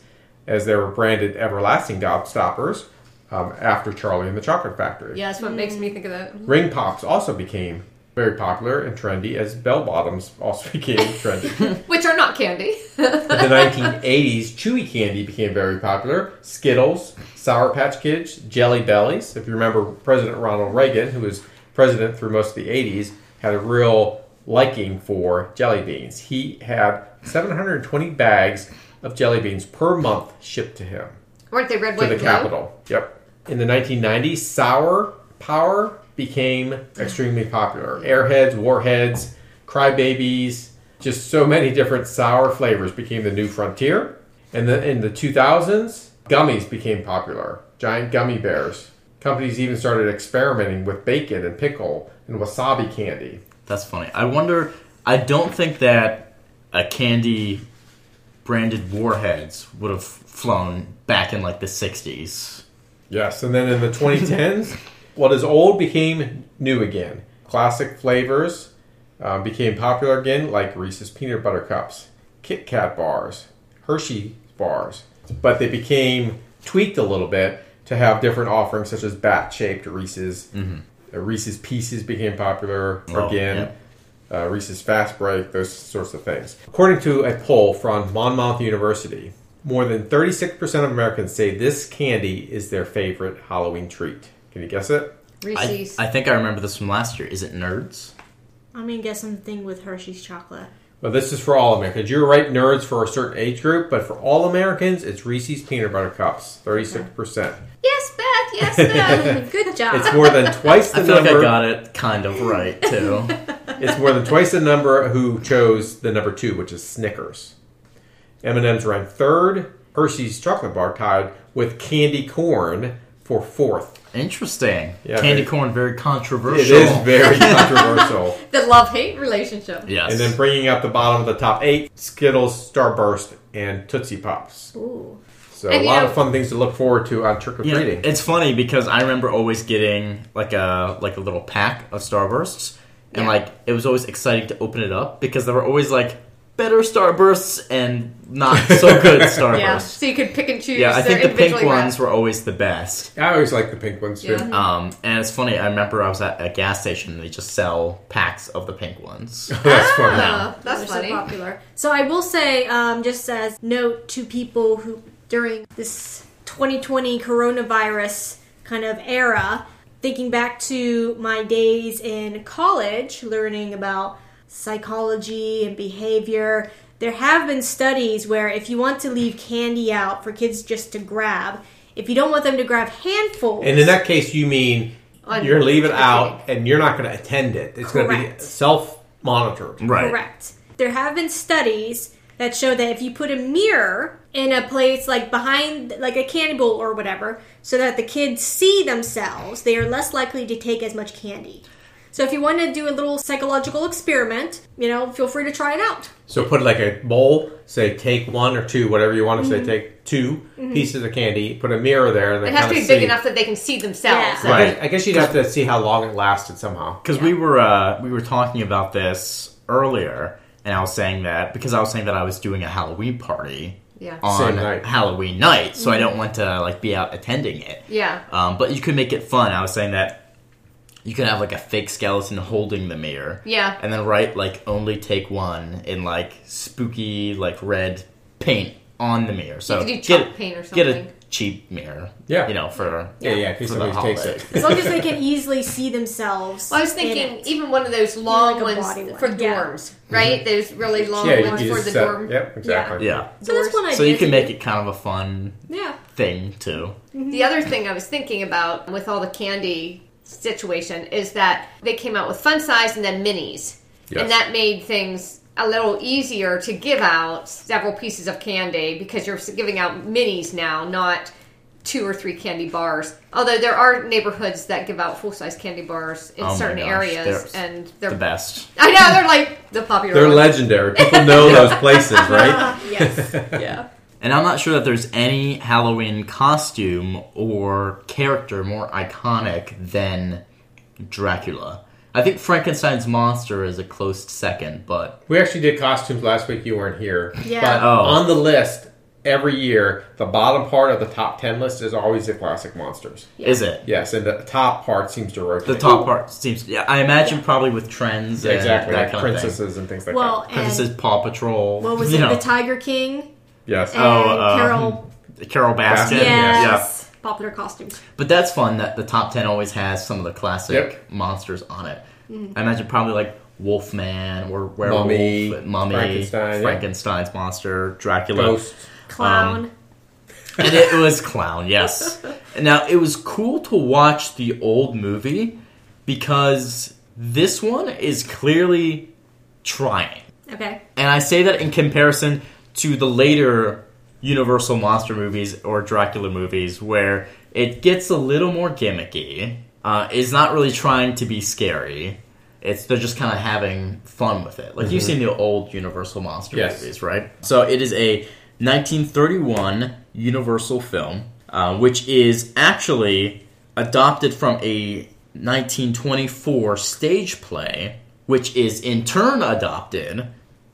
Speaker 2: as they were branded everlasting Gobstoppers um, after Charlie and the Chocolate Factory.
Speaker 1: yeah, that's what makes me think of that.
Speaker 2: Ring Pops also became very popular and trendy as bell bottoms also became trendy.
Speaker 1: Which are not candy.
Speaker 2: In the 1980s, chewy candy became very popular. Skittles, Sour Patch Kids, Jelly Bellies. If you remember, President Ronald Reagan, who was president through most of the 80s, had a real liking for jelly beans. He had 720 bags of jelly beans per month shipped to him
Speaker 1: Weren't they red,
Speaker 2: to
Speaker 1: white,
Speaker 2: the
Speaker 1: blue?
Speaker 2: capital. Yep. In the 1990s, Sour Power became extremely popular. Airheads, Warheads, Crybabies, just so many different sour flavors became the new frontier. And then in the 2000s, gummies became popular. Giant gummy bears. Companies even started experimenting with bacon and pickle and wasabi candy.
Speaker 3: That's funny. I wonder. I don't think that a candy branded warheads would have flown back in like the '60s.
Speaker 2: Yes, and then in the 2010s, what is old became new again. Classic flavors uh, became popular again, like Reese's peanut butter cups, Kit Kat bars, Hershey bars, but they became tweaked a little bit to have different offerings, such as bat-shaped Reese's. Uh, Reese's Pieces became popular
Speaker 3: Oh,
Speaker 2: again. Uh, Reese's Fast Break, those sorts of things. According to a poll from Monmouth University, more than 36% of Americans say this candy is their favorite Halloween treat. Can you guess it?
Speaker 3: I,
Speaker 1: Reese's.
Speaker 3: I think I remember this from last year. Is it Nerds?
Speaker 4: I'm gonna guess something with Hershey's chocolate.
Speaker 2: Well, this is for all Americans. You're right, nerds for a certain age group, but for all Americans, it's Reese's Peanut Butter Cups, 36%.
Speaker 1: yes, Beth. Yes, Beth.
Speaker 4: Good job.
Speaker 2: It's more than twice the
Speaker 3: I feel like I
Speaker 2: number.
Speaker 3: got it kind of right too.
Speaker 2: It's more than twice the number who chose the number two, which is Snickers. M&M's ranked third. Hershey's chocolate bar tied with candy corn for fourth.
Speaker 3: Interesting.
Speaker 2: Yeah,
Speaker 3: candy
Speaker 2: very-
Speaker 3: corn, very controversial.
Speaker 2: It is very controversial.
Speaker 1: the love-hate relationship.
Speaker 3: Yes.
Speaker 2: And then bringing up the bottom of the top eight: Skittles, Starburst, and Tootsie Pops.
Speaker 4: Ooh.
Speaker 2: So
Speaker 1: And
Speaker 2: a lot
Speaker 1: know-
Speaker 2: of fun things to look forward to on trick or
Speaker 3: Yeah,
Speaker 2: treating.
Speaker 3: it's funny because I remember always getting like a like a little pack of Starbursts, and
Speaker 1: Yeah.
Speaker 3: like it was always exciting to open it up because there were always like better Starbursts and not so good Starbursts.
Speaker 1: Yeah,
Speaker 3: Yeah,
Speaker 1: so you could pick and choose.
Speaker 3: Yeah,
Speaker 1: I
Speaker 3: think the pink
Speaker 1: individually
Speaker 3: ones were always the best.
Speaker 2: I always like the pink ones too.
Speaker 1: Yeah.
Speaker 3: Um, and it's funny. I remember I was at a gas station and they just sell packs of the pink ones.
Speaker 2: That's fun.
Speaker 1: Ah, that's
Speaker 4: They're
Speaker 1: funny.
Speaker 4: so popular. So I will say, um, just as note to people who during this 2020 coronavirus kind of era, thinking back to my days in college, learning about psychology and behavior. There have been studies where if you want to leave candy out for kids just to grab, if you don't want them to grab handfuls,
Speaker 2: And in that case, you mean
Speaker 1: On
Speaker 2: you're leaving
Speaker 1: trick
Speaker 2: out and you're not going to attend it. It's going to be self monitored.
Speaker 3: right.
Speaker 4: Correct. There have been studies that show that if you put a mirror in a place like behind, like a candy bowl or whatever, so that the kids see themselves, they are less likely to take as much candy. So if you want to do a little psychological experiment, you know, feel free to try it out.
Speaker 2: So put like a bowl, say take one or two, whatever you want to
Speaker 1: Mm-hmm.
Speaker 2: say, take 2 pieces of candy, put a mirror there, and
Speaker 1: It has to
Speaker 2: kinda
Speaker 1: be big enough that they can see themselves.
Speaker 4: Yeah.
Speaker 2: I
Speaker 3: Right.
Speaker 2: guess, I guess you'd have to see how long it lasted somehow.
Speaker 3: Because we were uh, we were talking about this earlier, and I was saying that because I was saying that I was doing a Halloween party
Speaker 1: Yeah.
Speaker 3: on
Speaker 2: night.
Speaker 3: Halloween night, so I don't want to like be out attending it.
Speaker 1: Yeah.
Speaker 3: Um, but you could make it fun. I was saying that you can have like a fake skeleton holding the mirror.
Speaker 1: Yeah.
Speaker 3: And then write like only take one in like spooky like red paint on the mirror. So you
Speaker 1: could do
Speaker 3: get
Speaker 1: chalk paint or something.
Speaker 3: Get a cheap mirror.
Speaker 2: Yeah.
Speaker 3: You know for
Speaker 2: Yeah, yeah, in case
Speaker 3: for the
Speaker 2: somebody takes it.
Speaker 4: As long as they can easily see themselves.
Speaker 1: Well, I was
Speaker 4: in
Speaker 1: thinking
Speaker 4: it.
Speaker 1: even one of those long
Speaker 4: like
Speaker 1: ones
Speaker 4: body one.
Speaker 1: for
Speaker 4: Yeah.
Speaker 1: dorms, right? Mm-hmm. Those really long
Speaker 2: Yeah,
Speaker 1: ones for the
Speaker 2: set-
Speaker 1: dorm.
Speaker 2: Yep, exactly.
Speaker 3: Yeah.
Speaker 4: So that's one idea.
Speaker 3: So you can make it kind of a fun
Speaker 4: Yeah.
Speaker 3: thing too. Mm-hmm.
Speaker 1: The other thing I was thinking about with all the candy situation is that they came out with fun size and then minis.
Speaker 2: Yes.
Speaker 1: And that made things a little easier to give out several pieces of candy because you're giving out minis now, not two or three candy bars. Although there are neighborhoods that give out full size candy bars in
Speaker 3: Oh
Speaker 1: certain
Speaker 3: gosh,
Speaker 1: areas,
Speaker 3: they're
Speaker 1: and they're
Speaker 3: The best.
Speaker 1: I know they're like the popular.
Speaker 2: They're
Speaker 1: ones.
Speaker 2: legendary. People know those places, right?
Speaker 1: yes, yeah.
Speaker 3: And I'm not sure that there's any Halloween costume or character more iconic than Dracula. I think Frankenstein's monster is a close second, but
Speaker 2: We actually did costumes last week. You weren't here.
Speaker 4: Yeah.
Speaker 2: But
Speaker 3: Oh.
Speaker 2: on the list, every year, the bottom part of the top 10 list is always the classic monsters.
Speaker 3: is it?
Speaker 2: Yes, and the top part seems to rotate.
Speaker 3: The top part seems. Yeah, I imagine probably with trends.
Speaker 2: Yeah,
Speaker 3: and
Speaker 2: exactly.
Speaker 3: That
Speaker 2: Like
Speaker 3: kind of thing.
Speaker 2: princesses and things like
Speaker 4: Well,
Speaker 2: that.
Speaker 3: Because this
Speaker 4: and
Speaker 3: is Paw Patrol.
Speaker 4: what was
Speaker 3: you
Speaker 4: it?
Speaker 3: know.
Speaker 4: The Tiger King
Speaker 2: Yes.
Speaker 4: and
Speaker 3: Oh, uh,
Speaker 4: Carol.
Speaker 3: Carole Baskin.
Speaker 2: Baskin,
Speaker 3: Yeah.
Speaker 4: Yes. Popular costumes.
Speaker 3: But that's fun that the top 10 always has some of the classic
Speaker 2: Yep.
Speaker 3: monsters on it.
Speaker 4: Mm-hmm.
Speaker 3: I imagine probably like Wolfman or Werewolf,
Speaker 2: Mummy,
Speaker 3: Mummy
Speaker 2: Frankenstein, yeah.
Speaker 3: Frankenstein's monster, Dracula.
Speaker 2: Ghosts.
Speaker 4: Clown.
Speaker 3: and it was Clown, yes. now, it was cool to watch the old movie because this one is clearly trying.
Speaker 4: okay.
Speaker 3: And I say that in comparison to the later Universal monster movies or Dracula movies, where it gets a little more gimmicky. Uh, is not really trying to be scary. It's they're just kind of having fun with it. Like you've seen the old Universal monster
Speaker 2: Yes.
Speaker 3: movies, right? So it is a 1931 Universal film, uh, which is actually adopted from a 1924 stage play, which is in turn adopted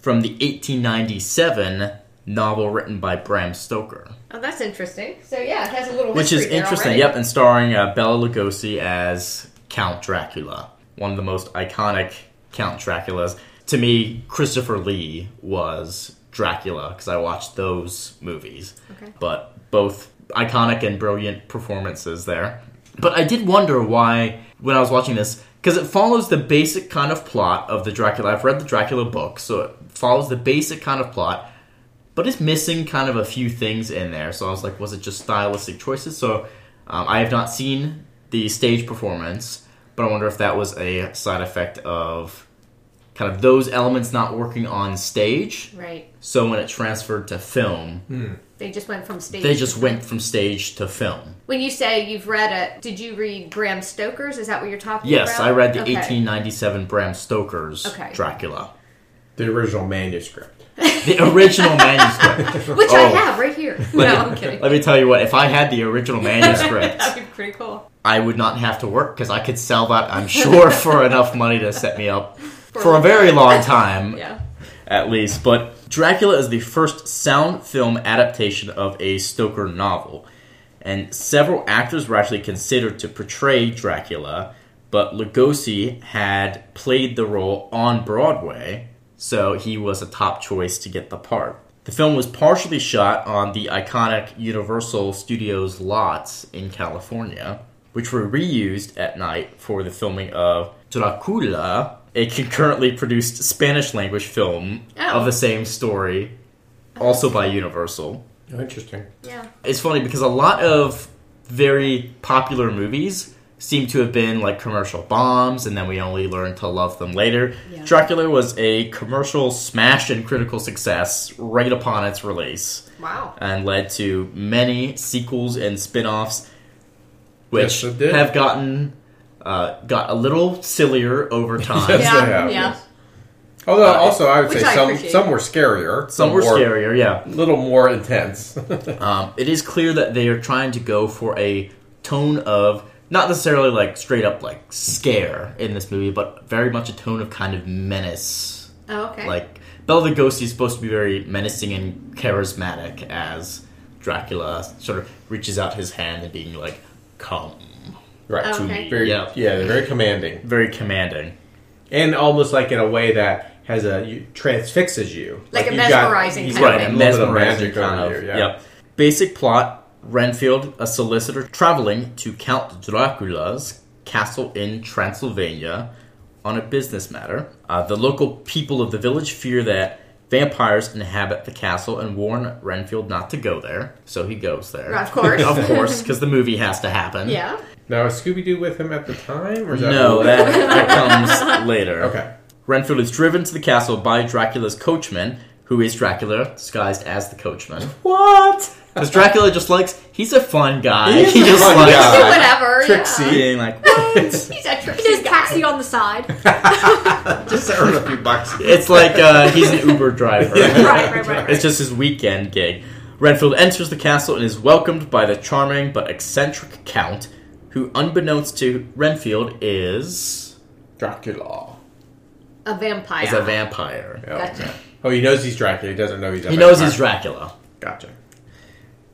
Speaker 3: from the 1897 novel written by Bram Stoker.
Speaker 1: Oh, that's interesting. So yeah, it has a little
Speaker 3: Which is interesting.
Speaker 1: already.
Speaker 3: Yep, and starring uh, Bela Lugosi as Count Dracula, one of the most iconic Count Draculas. To me, Christopher Lee was Dracula because I watched those movies.
Speaker 1: Okay.
Speaker 3: But both iconic and brilliant performances there. But I did wonder why when I was watching this because it follows the basic kind of plot of the Dracula. I've read the Dracula book, so it follows the basic kind of plot but it's missing kind of a few things in there. So I was like, was it just stylistic choices? So um, I have not seen the stage performance, but I wonder if that was a side effect of kind of those elements not working on stage.
Speaker 1: Right.
Speaker 3: So when it transferred to film,
Speaker 1: They just went from stage.
Speaker 3: they
Speaker 1: to
Speaker 3: just
Speaker 1: film.
Speaker 3: went from stage to film.
Speaker 1: When you say you've read it, did you read Bram Stoker's? Is that what you're talking
Speaker 3: Yes,
Speaker 1: about?
Speaker 3: Yes, I read the
Speaker 1: Okay.
Speaker 3: 1897 Bram Stoker's
Speaker 1: Okay.
Speaker 3: Dracula.
Speaker 2: The original manuscript.
Speaker 3: The original manuscript.
Speaker 1: Which I
Speaker 3: Oh.
Speaker 1: have right here. No,
Speaker 3: Let,
Speaker 1: I'm
Speaker 3: me,
Speaker 1: kidding.
Speaker 3: let me tell you what, if I had the original manuscript,
Speaker 1: That'd be pretty cool.
Speaker 3: I would not have to work because I could sell that, I'm sure, for enough money to set me up for a very long time,
Speaker 1: Yeah.
Speaker 3: at least. But Dracula is the first sound film adaptation of a Stoker novel. And several actors were actually considered to portray Dracula, but Lugosi had played the role on Broadway, so he was a top choice to get the part. The film was partially shot on the iconic Universal Studios lots in California, which were reused at night for the filming of Dracula, a concurrently produced Spanish language film
Speaker 1: Oh.
Speaker 3: of the oh. same story, also by Universal.
Speaker 2: Oh, interesting.
Speaker 1: Yeah.
Speaker 3: It's funny because a lot of very popular movies seem to have been like commercial bombs, and then we only learned to love them later.
Speaker 1: Yeah.
Speaker 3: Dracula was a commercial smash and critical success right upon its release,
Speaker 1: Wow.
Speaker 3: and led to many sequels and spin-offs, which
Speaker 2: Yes,
Speaker 3: have gotten uh, got a little sillier over time.
Speaker 2: Yes,
Speaker 1: Yeah,
Speaker 2: they have.
Speaker 1: yeah.
Speaker 2: yes. Although,
Speaker 3: Uh,
Speaker 2: also, I would say
Speaker 1: I
Speaker 2: some
Speaker 1: appreciate.
Speaker 2: some were scarier.
Speaker 3: Some were
Speaker 2: more,
Speaker 3: scarier, yeah.
Speaker 2: A little more intense.
Speaker 3: Um, it is clear that they are trying to go for a tone of not necessarily like straight up like scare in this movie, but very much a tone of kind of menace.
Speaker 1: Oh, okay.
Speaker 3: Like Bela Lugosi is supposed to be very menacing and charismatic as Dracula sort of reaches out his hand and being like, "Come."
Speaker 2: right.
Speaker 1: Oh,
Speaker 3: to
Speaker 1: okay.
Speaker 3: me.
Speaker 2: Very,
Speaker 3: yeah,
Speaker 2: yeah, they're very commanding.
Speaker 3: very commanding.
Speaker 2: And almost like in a way that has a you, transfixes you,
Speaker 1: Like a
Speaker 2: you've got-
Speaker 1: mesmerizing
Speaker 2: he's
Speaker 1: kind of
Speaker 3: Right,
Speaker 2: a
Speaker 3: a
Speaker 1: thing.
Speaker 2: of
Speaker 3: mesmerizing
Speaker 2: magic
Speaker 3: kind
Speaker 2: over
Speaker 3: of.
Speaker 2: you. Yeah.
Speaker 3: Yep. Basic plot: Renfield, a solicitor traveling to Count Dracula's castle in Transylvania on a business matter. Uh, the local people of the village fear that vampires inhabit the castle and warn Renfield not to go there. So he goes there.
Speaker 1: Of course.
Speaker 3: of course, because the movie has to happen.
Speaker 1: yeah.
Speaker 2: Now, is Scooby Doo with him at the time, or is that
Speaker 3: No, that, that comes later.
Speaker 2: okay?
Speaker 3: Renfield is driven to the castle by Dracula's coachman, who is Dracula disguised as the coachman.
Speaker 2: What?
Speaker 3: Because Dracula just likes, he's a fun guy.
Speaker 2: He
Speaker 3: He
Speaker 2: a
Speaker 3: just
Speaker 2: fun
Speaker 3: likes
Speaker 2: guy.
Speaker 1: Do whatever.
Speaker 2: Trixie.
Speaker 1: Yeah.
Speaker 3: being like, what?
Speaker 1: He's a tricksy
Speaker 4: There's
Speaker 1: guy.
Speaker 4: taxi on the side.
Speaker 2: Just to earn a few bucks.
Speaker 3: It's like uh, he's an Uber driver.
Speaker 4: right, right, right, right.
Speaker 3: It's just his weekend gig. Renfield enters the castle and is welcomed by the charming but eccentric Count, who, unbeknownst to Renfield, is
Speaker 2: Dracula.
Speaker 1: A vampire.
Speaker 3: is a vampire.
Speaker 2: Yeah.
Speaker 1: Gotcha.
Speaker 2: Oh, he knows he's Dracula. He doesn't know he's. A
Speaker 3: He knows he's Dracula.
Speaker 2: Gotcha.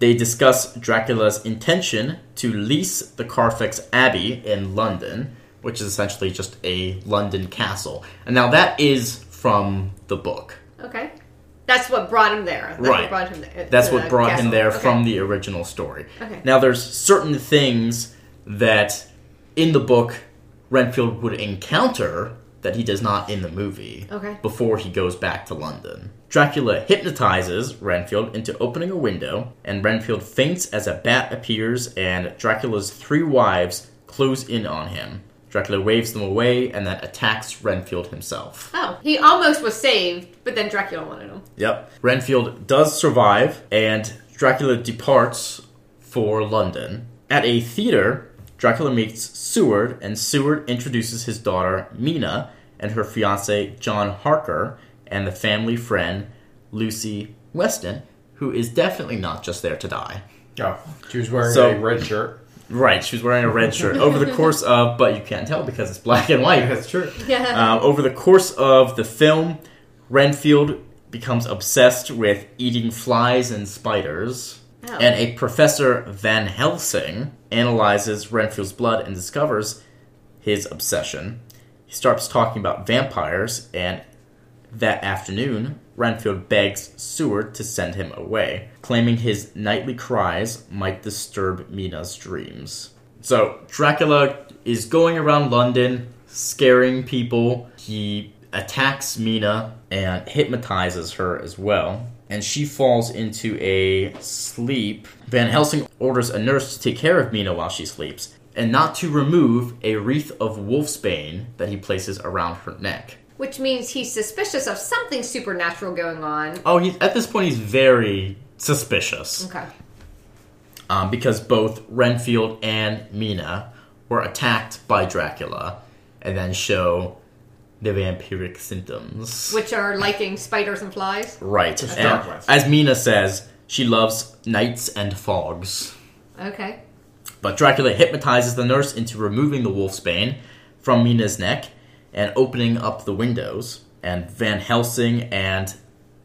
Speaker 3: They discuss Dracula's intention to lease the Carfax Abbey in London, which is essentially just a London castle. And now that is from the book.
Speaker 1: Okay. That's what brought him there. That's
Speaker 3: Right.
Speaker 1: What brought him there.
Speaker 3: Uh, That's
Speaker 1: to
Speaker 3: what brought
Speaker 1: castle.
Speaker 3: him there
Speaker 1: Okay.
Speaker 3: from the original story.
Speaker 1: Okay.
Speaker 3: Now, there's certain things that in the book Renfield would encounter that he does not in the movie
Speaker 1: Okay.
Speaker 3: before he goes back to London. Dracula hypnotizes Renfield into opening a window, and Renfield faints as a bat appears, and Dracula's three wives close in on him. Dracula waves them away and then attacks Renfield himself.
Speaker 1: Oh, he almost was saved, but then Dracula wanted him.
Speaker 3: Yep. Renfield does survive, and Dracula departs for London. At a theater, Dracula meets Seward, and Seward introduces his daughter, Mina, and her fiance, John Harker, and the family friend, Lucy Weston, who is definitely not just there to die.
Speaker 2: Oh, she was wearing
Speaker 3: So-
Speaker 2: a red shirt.
Speaker 3: Right, she was wearing a red shirt. Over the course of, but you can't tell because it's black and white.
Speaker 2: That's true.
Speaker 1: Yeah.
Speaker 3: Um, over the course of the film, Renfield becomes obsessed with eating flies and spiders.
Speaker 1: Oh.
Speaker 3: And a Professor Van Helsing analyzes Renfield's blood and discovers his obsession. He starts talking about vampires, and that afternoon, Renfield begs Seward to send him away, claiming his nightly cries might disturb Mina's dreams. So, Dracula is going around London, scaring people. He attacks Mina and hypnotizes her as well. And she falls into a sleep. Van Helsing orders a nurse to take care of Mina while she sleeps, and not to remove a wreath of wolfsbane that he places around her neck.
Speaker 1: Which means he's suspicious of something supernatural going on.
Speaker 3: Oh, he's at this point he's very suspicious
Speaker 1: Okay.
Speaker 3: um, because both Renfield and Mina were attacked by Dracula, and then show the vampiric symptoms.
Speaker 1: Which are liking spiders and flies.
Speaker 3: right.
Speaker 2: To
Speaker 3: And as Mina says, she loves nights and fogs.
Speaker 1: Okay.
Speaker 3: But Dracula hypnotizes the nurse into removing the wolfsbane from Mina's neck and opening up the windows. And Van Helsing and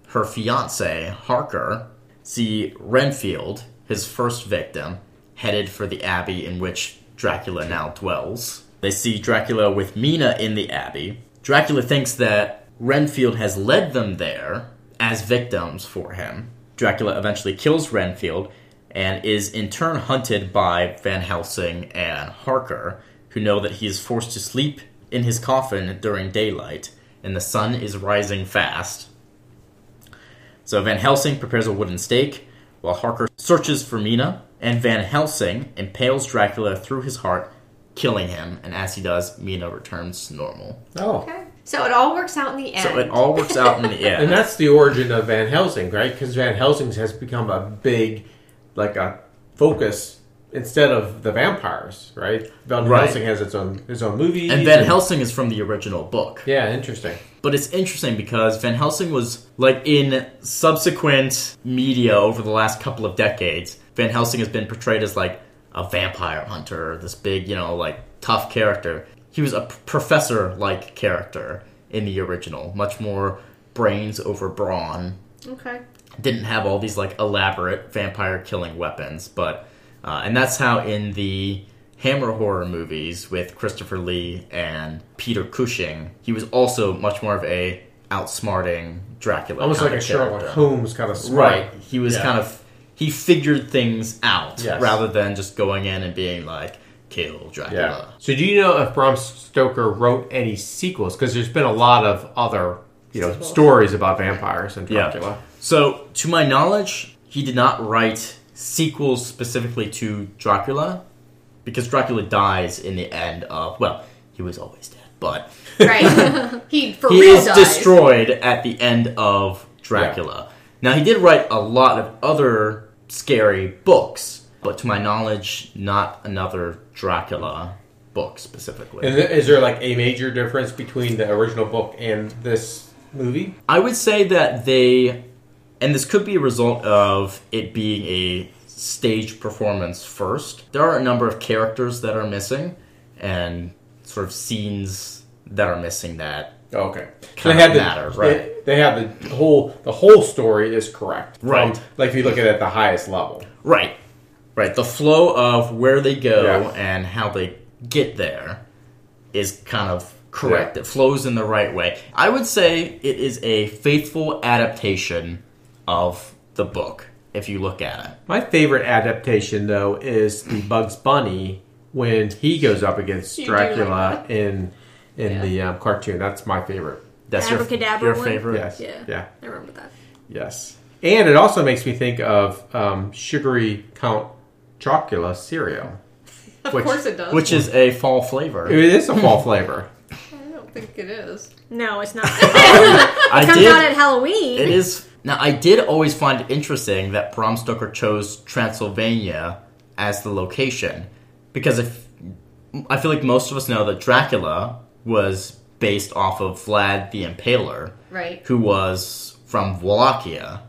Speaker 3: her fiance, Harker, see Renfield, his first victim, headed for the abbey in which Dracula now dwells. They see Dracula with Mina in the abbey. Dracula thinks that Renfield has led them there as victims for him. Dracula eventually kills Renfield and is in turn hunted by Van Helsing and Harker, who know that he is forced to sleep in his coffin during daylight, and the sun is rising fast. So Van Helsing prepares a wooden stake, while Harker searches for Mina, and Van Helsing impales Dracula through his heart, killing him, and as he does, Mina returns to normal.
Speaker 2: Oh.
Speaker 1: Okay. So it all works out in the end.
Speaker 3: So it all works out in the end.
Speaker 2: And that's the origin of Van Helsing, right? Because Van Helsing has become a big, like a focus instead of the vampires, right? Van
Speaker 3: Right.
Speaker 2: Helsing has its own his own movie.
Speaker 3: And Van Helsing is from the original book.
Speaker 2: Yeah, interesting.
Speaker 3: But it's interesting because Van Helsing was like in subsequent media over the last couple of decades. Van Helsing has been portrayed as like a vampire hunter, this big, you know, like tough character. He was a professor-like character in the original, much more brains over brawn.
Speaker 1: okay.
Speaker 3: Didn't have all these like elaborate vampire killing weapons, but uh, and that's how in the Hammer horror movies with Christopher Lee and Peter Cushing, he was also much more of a outsmarting Dracula,
Speaker 2: Almost
Speaker 3: kind
Speaker 2: like a
Speaker 3: of
Speaker 2: Sherlock
Speaker 3: character.
Speaker 2: Holmes kind of smart.
Speaker 3: Right. He was
Speaker 2: Yeah.
Speaker 3: kind of he figured things out
Speaker 2: Yes.
Speaker 3: rather than just going in and being like kill
Speaker 2: Yeah.
Speaker 3: Dracula.
Speaker 2: So do you know if Bram Stoker wrote any sequels? Because there's been a lot of other, you know,
Speaker 1: Sequels.
Speaker 2: stories about vampires and
Speaker 3: Yeah.
Speaker 2: Dracula.
Speaker 3: So, to my knowledge, he did not write sequels specifically to Dracula because Dracula dies in the end of well, he was always dead, but
Speaker 1: Right. he for
Speaker 3: he
Speaker 1: real
Speaker 3: is
Speaker 1: dies.
Speaker 3: destroyed at the end of Dracula. Now he did write a lot of other scary books, but to my knowledge, not another Dracula book specifically.
Speaker 2: And th- is there like a major difference between the original book and this movie?
Speaker 3: I would say that they, and this could be a result of it being a stage performance first. There are a number of characters that are missing, and sort of scenes that are missing that
Speaker 2: Oh, okay.
Speaker 3: Kind
Speaker 2: they
Speaker 3: of
Speaker 2: have the
Speaker 3: matter, right.
Speaker 2: They, they have the whole the whole story is correct. From-
Speaker 3: Right.
Speaker 2: like if you look at it at the highest level.
Speaker 3: Right. Right. The flow of where they go
Speaker 2: Yeah.
Speaker 3: and how they get there is kind of correct. It flows in the right way. I would say it is a faithful adaptation of the book if you look at it.
Speaker 2: My favorite adaptation though is the Bugs Bunny when he goes up against
Speaker 1: You do like
Speaker 2: Dracula in in
Speaker 1: Yeah.
Speaker 2: the um, cartoon. That's my favorite.
Speaker 3: That's your, your favorite.
Speaker 2: Yes.
Speaker 4: Yeah.
Speaker 2: Yeah.
Speaker 4: I remember that.
Speaker 2: Yes. And it also makes me think of um, sugary Count Chocula cereal.
Speaker 1: Of
Speaker 2: Which-
Speaker 1: course it does.
Speaker 3: Which is a fall flavor.
Speaker 2: It is a fall flavor.
Speaker 1: I don't think it is.
Speaker 4: No, it's not. it
Speaker 3: I
Speaker 4: comes
Speaker 3: did.
Speaker 4: out at Halloween.
Speaker 3: It is now. I did always find it interesting that Bram Stoker chose Transylvania as the location because if I feel like most of us know that Dracula was based off of Vlad the Impaler,
Speaker 1: Right.
Speaker 3: who was from Wallachia,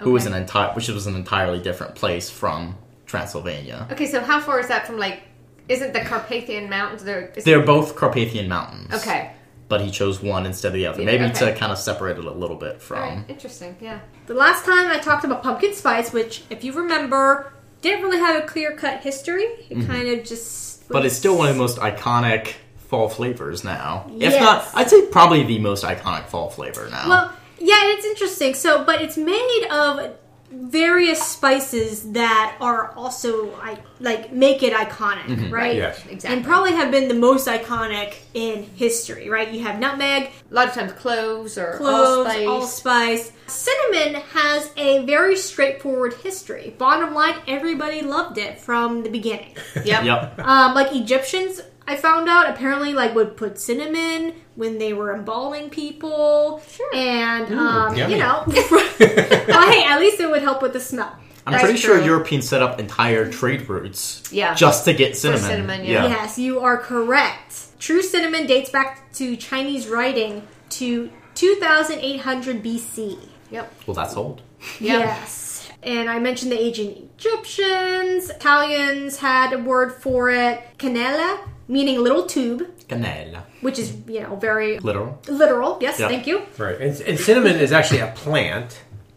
Speaker 3: who was an entire, which was an entirely different place from Transylvania.
Speaker 1: Okay, so how far is that from like? Isn't the Carpathian Mountains there? Is,
Speaker 3: They're both Carpathian Mountains.
Speaker 1: okay.
Speaker 3: but he chose one instead of the other, maybe
Speaker 1: okay.
Speaker 3: to kind of separate it a little bit from.
Speaker 1: right. Interesting. Yeah.
Speaker 4: The last time I talked about pumpkin spice, which, if you remember, didn't really have a clear cut history. It kind of just.
Speaker 3: Mm-hmm. But it's still one of the most iconic fall flavors now. If not, I'd say probably the most iconic fall flavor now.
Speaker 4: Well, yeah, it's interesting. So, but it's made of various spices that are also I like make it iconic,
Speaker 3: Mm-hmm.
Speaker 4: right?
Speaker 2: Yes.
Speaker 1: Exactly.
Speaker 4: And probably have been the most iconic in history, right? You have nutmeg,
Speaker 1: A lot of times cloves or
Speaker 4: cloves,
Speaker 1: allspice.
Speaker 4: allspice. Cinnamon has a very straightforward history. Bottom line, everybody loved it from the beginning.
Speaker 1: Yep.
Speaker 3: yep.
Speaker 4: Um, like Egyptians, I found out apparently like would put cinnamon when they were embalming people,
Speaker 1: Sure.
Speaker 4: and um,
Speaker 2: yummy.
Speaker 4: you know, well, hey, at least it would help with the smell.
Speaker 3: I'm
Speaker 1: That's
Speaker 3: pretty sure. Europeans set up entire trade routes
Speaker 1: Yeah.
Speaker 3: just to get cinnamon.
Speaker 1: cinnamon, yeah.
Speaker 4: Yes, you are correct. true cinnamon dates back to Chinese writing to 2800 BC.
Speaker 1: Yep.
Speaker 3: Well, that's old.
Speaker 1: Yeah.
Speaker 4: Yes. And I mentioned the ancient Egyptians. Italians had a word for it, canela, meaning little tube,
Speaker 3: Canela.
Speaker 4: which is, you know, very
Speaker 3: Literal.
Speaker 4: literal. Yes,
Speaker 3: Yeah.
Speaker 4: thank you.
Speaker 2: Right. And, and cinnamon is actually a plant.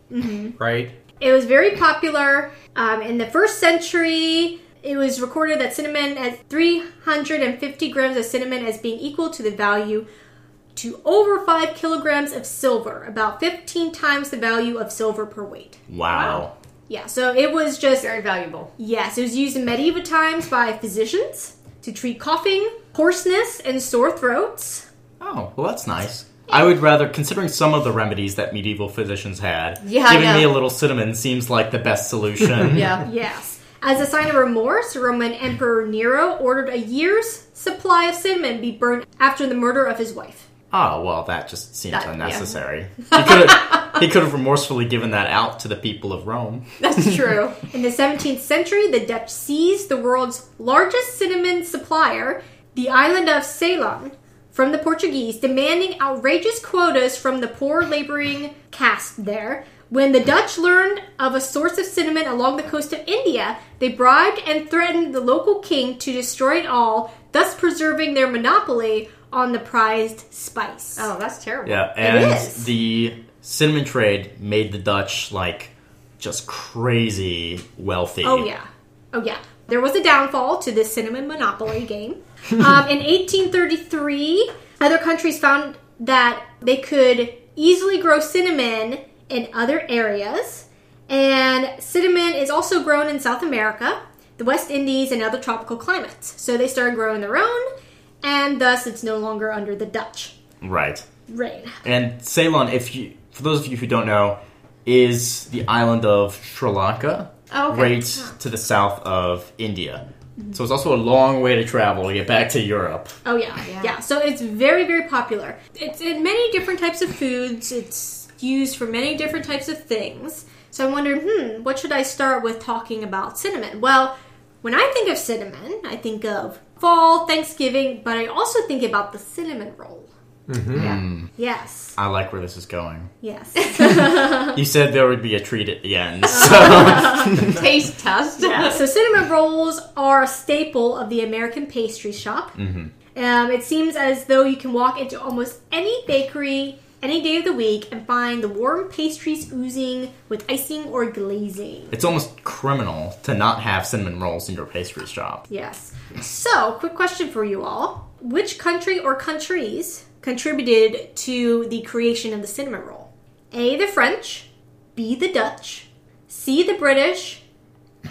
Speaker 2: Right?
Speaker 4: It was very popular um, in the first century. It was recorded that cinnamon at 350 grams of cinnamon as being equal to the value to over five kilograms of silver, about 15 times the value of silver per weight.
Speaker 3: Wow.
Speaker 4: Yeah, so it was just
Speaker 1: Very valuable.
Speaker 4: yes, it was used in medieval times by physicians to treat coughing, hoarseness, and sore throats.
Speaker 3: Oh, well, that's nice. I would rather, considering some of the remedies that medieval physicians had,
Speaker 1: Yeah,
Speaker 3: giving me a little cinnamon seems like the best solution.
Speaker 1: Yeah.
Speaker 4: Yes. As a sign of remorse, Roman Emperor Nero ordered a year's supply of cinnamon be burned after the murder of his wife.
Speaker 3: Oh, well, that just seems
Speaker 1: That- yeah.
Speaker 3: unnecessary. He could have he could have remorsefully given that out to the people of Rome.
Speaker 1: That's true.
Speaker 4: In the 17th century, the Dutch seized the world's largest cinnamon supplier, the island of Ceylon, from the Portuguese, demanding outrageous quotas from the poor laboring caste there. When the Dutch learned of a source of cinnamon along the coast of India, they bribed and threatened the local king to destroy it all, thus preserving their monopoly on the prized spice.
Speaker 1: Oh, that's terrible.
Speaker 3: Yeah, and
Speaker 4: is.
Speaker 3: the cinnamon trade made the Dutch like just crazy wealthy.
Speaker 4: Oh yeah, oh yeah. There was a downfall to this cinnamon monopoly game. um, in 1833, other countries found that they could easily grow cinnamon in other areas, and cinnamon is also grown in South America, the West Indies, and other tropical climates. So they started growing their own, and thus it's no longer under the Dutch
Speaker 3: Right.
Speaker 4: Right.
Speaker 3: And Ceylon, if you for those of you who don't know, is the island of Sri Lanka,
Speaker 1: Oh, okay.
Speaker 3: right to the south of India. So it's also a long way to travel to get back to Europe.
Speaker 4: Oh yeah,
Speaker 1: Yeah.
Speaker 4: yeah. So it's very, very popular. It's in many different types of foods. It's used for many different types of things. So I wondered, hmm, what should I start with talking about cinnamon? Well, when I think of cinnamon, I think of fall, Thanksgiving, but I also think about the cinnamon roll. Mm-hmm. Hmm.
Speaker 1: Yeah.
Speaker 4: Yes,
Speaker 3: I like where this is going.
Speaker 4: yes.
Speaker 3: You said there would be a treat at the end. Uh, so
Speaker 1: Taste test.
Speaker 4: Yeah, so cinnamon rolls are a staple of the American pastry shop. Mm-hmm. Um, it seems as though you can walk into almost any bakery any day of the week and find the warm pastries oozing with icing or glazing.
Speaker 3: it's almost criminal to not have cinnamon rolls in your pastry shop.
Speaker 4: Yes. So, quick question for you all. Which country or countries contributed to the creation of the cinnamon roll? A, the French, B, the Dutch, C, the British,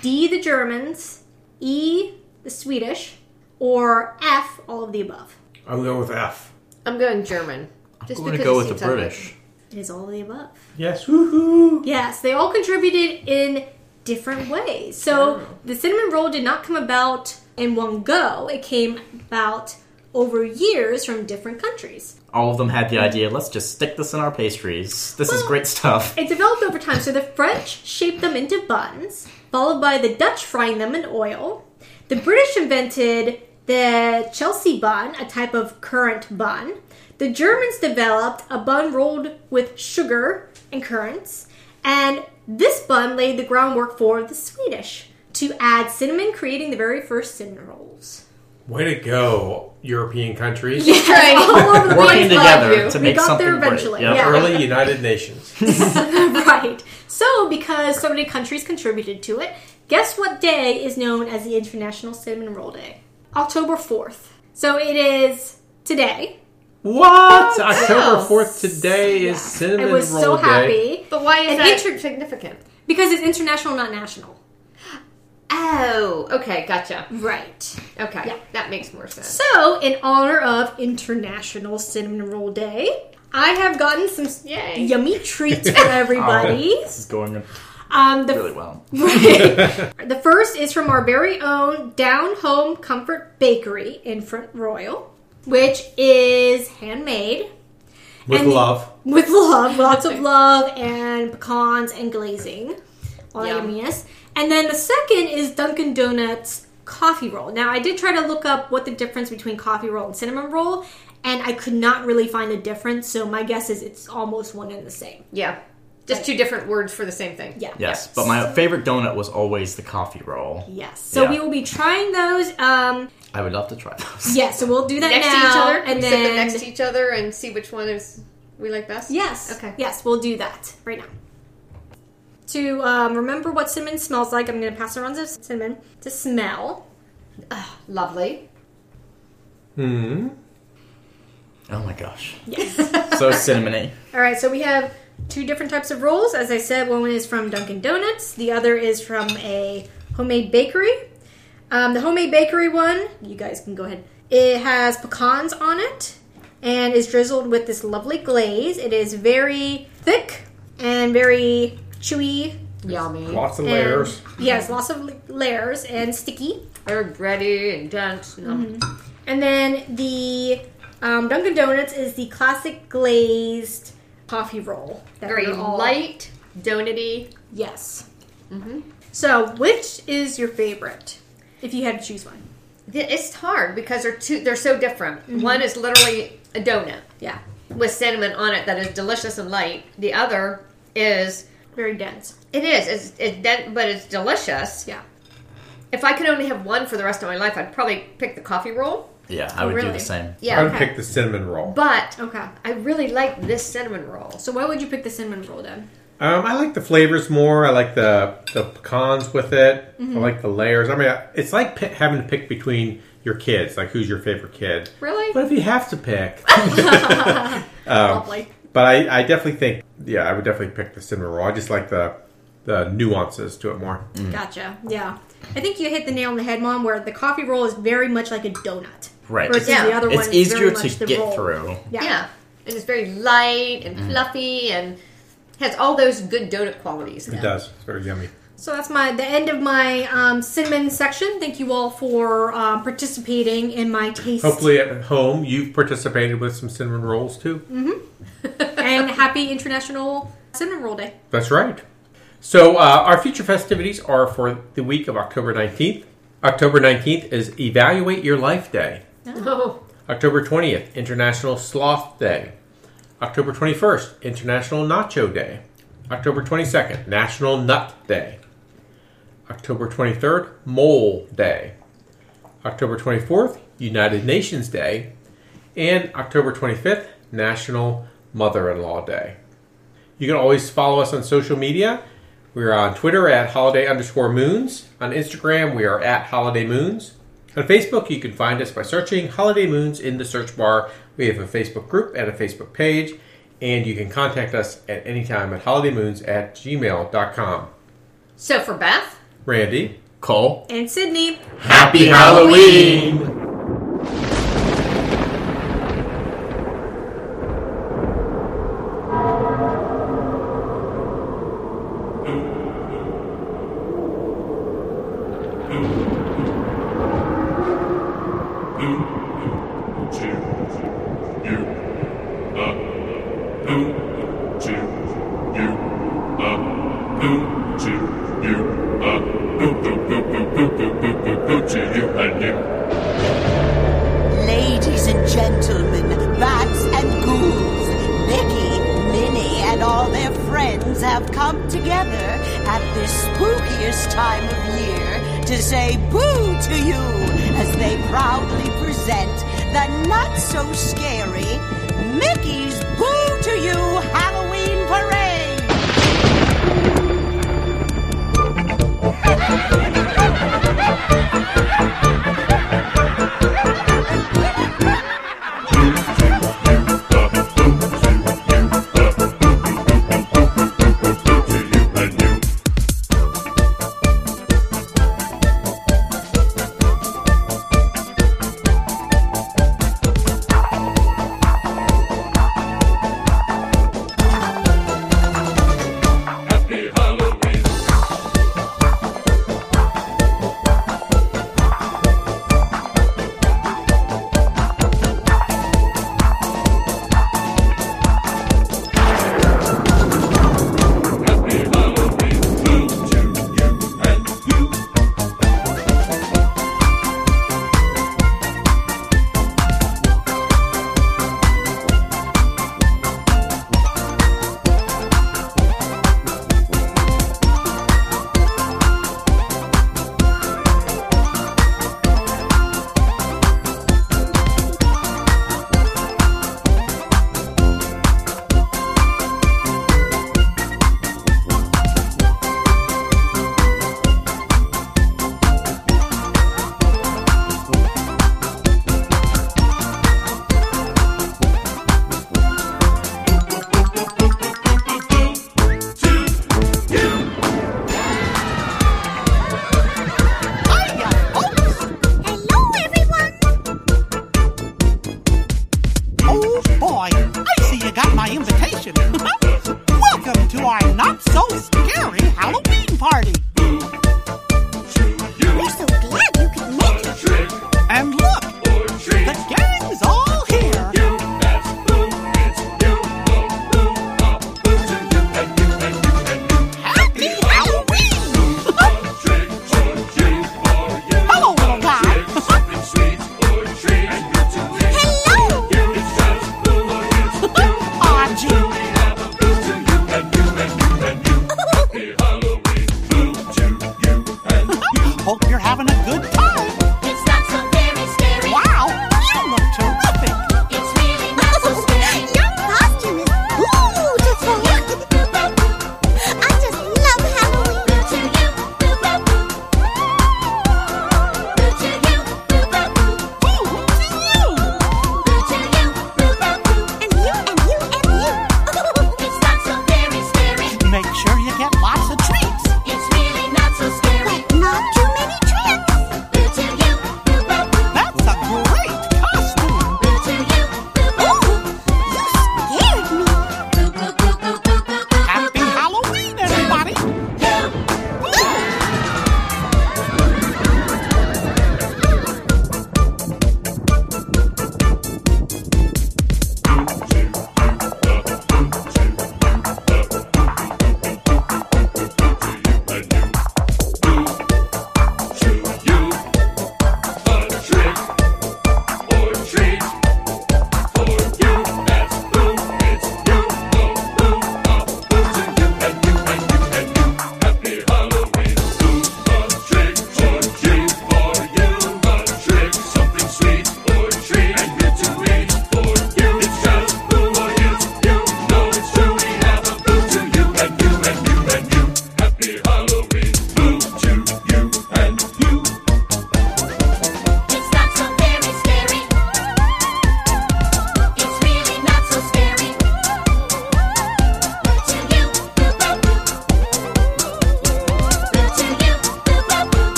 Speaker 4: D, the Germans, E, the Swedish, or F, all of the above?
Speaker 2: I'm going with F.
Speaker 1: I'm going German. Just
Speaker 3: I'm going to go with the
Speaker 1: seems like-
Speaker 3: British.
Speaker 4: It is all of the above.
Speaker 2: Yes. Woohoo!
Speaker 4: Yes, they all contributed in different ways. So
Speaker 1: Oh.
Speaker 4: the cinnamon roll did not come about in one go. It came about over years from different countries.
Speaker 3: All of them had the idea, let's just stick this in our pastries. This is great stuff.
Speaker 4: It developed over time. So the French shaped them into buns, followed by the Dutch frying them in oil. The British invented the Chelsea bun, a type of currant bun. The Germans developed a bun rolled with sugar and currants. And this bun laid the groundwork for the Swedish to add cinnamon, creating the very first cinnamon rolls.
Speaker 2: Way to go, European countries.
Speaker 1: Right.
Speaker 4: All over the
Speaker 3: Working
Speaker 4: place.
Speaker 3: together
Speaker 1: you.
Speaker 3: to
Speaker 4: We
Speaker 3: make
Speaker 4: got
Speaker 3: something
Speaker 4: there
Speaker 3: great.
Speaker 4: eventually,
Speaker 3: Yep.
Speaker 4: yeah.
Speaker 2: Early United Nations.
Speaker 4: right. So, because so many countries contributed to it, guess what day is known as the International Cinnamon Roll Day? October 4th. So, it is today.
Speaker 2: What? October 4th today is
Speaker 4: Yeah.
Speaker 2: Cinnamon
Speaker 4: I was
Speaker 2: Roll
Speaker 4: so
Speaker 2: Day.
Speaker 4: happy
Speaker 1: But why is
Speaker 4: And
Speaker 1: that
Speaker 4: inter-
Speaker 1: significant?
Speaker 4: because it's international, not national.
Speaker 1: Oh, okay, gotcha.
Speaker 4: Right.
Speaker 1: Okay,
Speaker 4: Yeah.
Speaker 1: that makes more sense.
Speaker 4: So, in honor of International Cinnamon Roll Day, I have gotten some
Speaker 1: Yay.
Speaker 4: yummy treats for everybody.
Speaker 3: Oh, this is going
Speaker 4: Um, the
Speaker 3: really well.
Speaker 4: the first is from our very own Down Home Comfort Bakery in Front Royal, which is handmade
Speaker 2: With
Speaker 4: And-
Speaker 2: love.
Speaker 4: with love, lots of love and pecans and glazing. All
Speaker 1: Yum.
Speaker 4: yumminess. And then the second is Dunkin' Donuts coffee roll. Now, I did try to look up what the difference between coffee roll and cinnamon roll, and I could not really find a difference. So my guess is it's almost one and the same.
Speaker 1: Yeah. Just two different words for the same thing.
Speaker 4: Yeah.
Speaker 3: Yes, but my favorite donut was always the coffee roll.
Speaker 4: Yes. So
Speaker 3: Yeah.
Speaker 4: we will be trying those. Um,
Speaker 3: I would love to try those.
Speaker 4: yeah. So we'll do that
Speaker 1: Next
Speaker 4: now,
Speaker 1: to each other?
Speaker 4: and then
Speaker 1: sit them next to each other and see which one is we like best?
Speaker 4: Yes.
Speaker 1: Okay.
Speaker 4: Yes, we'll do that right now. To um, remember what cinnamon smells like, I'm going to pass around the cinnamon to smell.
Speaker 1: Lovely.
Speaker 2: Hmm.
Speaker 3: Oh my gosh.
Speaker 4: Yes.
Speaker 3: So cinnamony.
Speaker 4: All right, so we have two different types of rolls. As I said, one is from Dunkin' Donuts, the other is from a homemade bakery. Um, the homemade bakery one, you guys can go ahead. It has pecans on it and is drizzled with this lovely glaze. It is very thick and very chewy.
Speaker 1: Yummy.
Speaker 2: Lots of
Speaker 4: and-
Speaker 2: layers.
Speaker 4: yes, lots of layers and sticky.
Speaker 1: Very bready and dense. No.
Speaker 4: And then the um, Dunkin' Donuts is the classic glazed coffee roll. that
Speaker 1: Very
Speaker 4: all-
Speaker 1: light, donutty.
Speaker 4: Yes. Mm-hmm. So, which is your favorite? If you had to choose one.
Speaker 1: It's hard because they're two. They're so different. Mm-hmm. One is literally a donut
Speaker 4: Yeah.
Speaker 1: with cinnamon on it that is delicious and light. The other is
Speaker 4: Very dense.
Speaker 1: it is it's, it's den- but it's delicious.
Speaker 4: Yeah.
Speaker 1: If I could only have one for the rest of my life, I'd probably pick the coffee roll.
Speaker 3: Yeah, I
Speaker 4: Oh,
Speaker 3: would do
Speaker 4: really?
Speaker 3: the same.
Speaker 1: Yeah,
Speaker 2: I would
Speaker 4: okay.
Speaker 2: pick the cinnamon roll.
Speaker 1: but
Speaker 4: Okay.
Speaker 1: I really like this cinnamon roll.
Speaker 4: So, why would you pick the cinnamon roll then?
Speaker 2: Um, I like the flavors more. I like the the pecans with it. I like the layers. I mean, it's like pi having to pick between your kids. Like, who's your favorite kid?
Speaker 1: Really?
Speaker 2: But if you have to pick,
Speaker 4: Lovely.
Speaker 2: but I, I definitely think, yeah, I would definitely pick the cinnamon roll. I just like the the nuances to it more.
Speaker 4: Gotcha. Yeah. I think you hit the nail on the head, Mom, where the coffee roll is very much like a donut.
Speaker 3: Right.
Speaker 4: Versus
Speaker 1: Yeah.
Speaker 4: the other one
Speaker 3: It's
Speaker 4: is
Speaker 3: easier to get
Speaker 4: roll.
Speaker 3: through.
Speaker 4: Yeah.
Speaker 1: Yeah. And it's very light and fluffy and has all those good donut qualities.
Speaker 2: It does. It's very yummy.
Speaker 4: So that's my the end of my um, cinnamon section. Thank you all for um, participating in my taste.
Speaker 2: Hopefully, at home, you've participated with some cinnamon rolls too.
Speaker 4: and happy International Cinnamon Roll Day.
Speaker 2: That's right. So, uh, our future festivities are for the week of October 19th. October 19th is Evaluate Your Life Day.
Speaker 1: Oh,
Speaker 2: October 20th, International Sloth Day. October 21st, International Nacho Day. October 22nd, National Nut Day. October 23rd, Mole Day. October 24th, United Nations Day. And October 25th, National Mother in Law Day. You can always follow us on social media. We're on Twitter at holiday underscore moons. On Instagram, we are at holiday moons. On Facebook, you can find us by searching Holiday Moons in the search bar. We have a Facebook group and a Facebook page, and you can contact us at any time at holidaymoons at gmail.com.
Speaker 1: so for Beth,
Speaker 2: Randy,
Speaker 3: Cole,
Speaker 4: And Sydney.
Speaker 3: happy Halloween!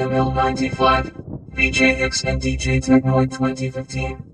Speaker 5: WML 95, VJX and DJ Technoid 2015.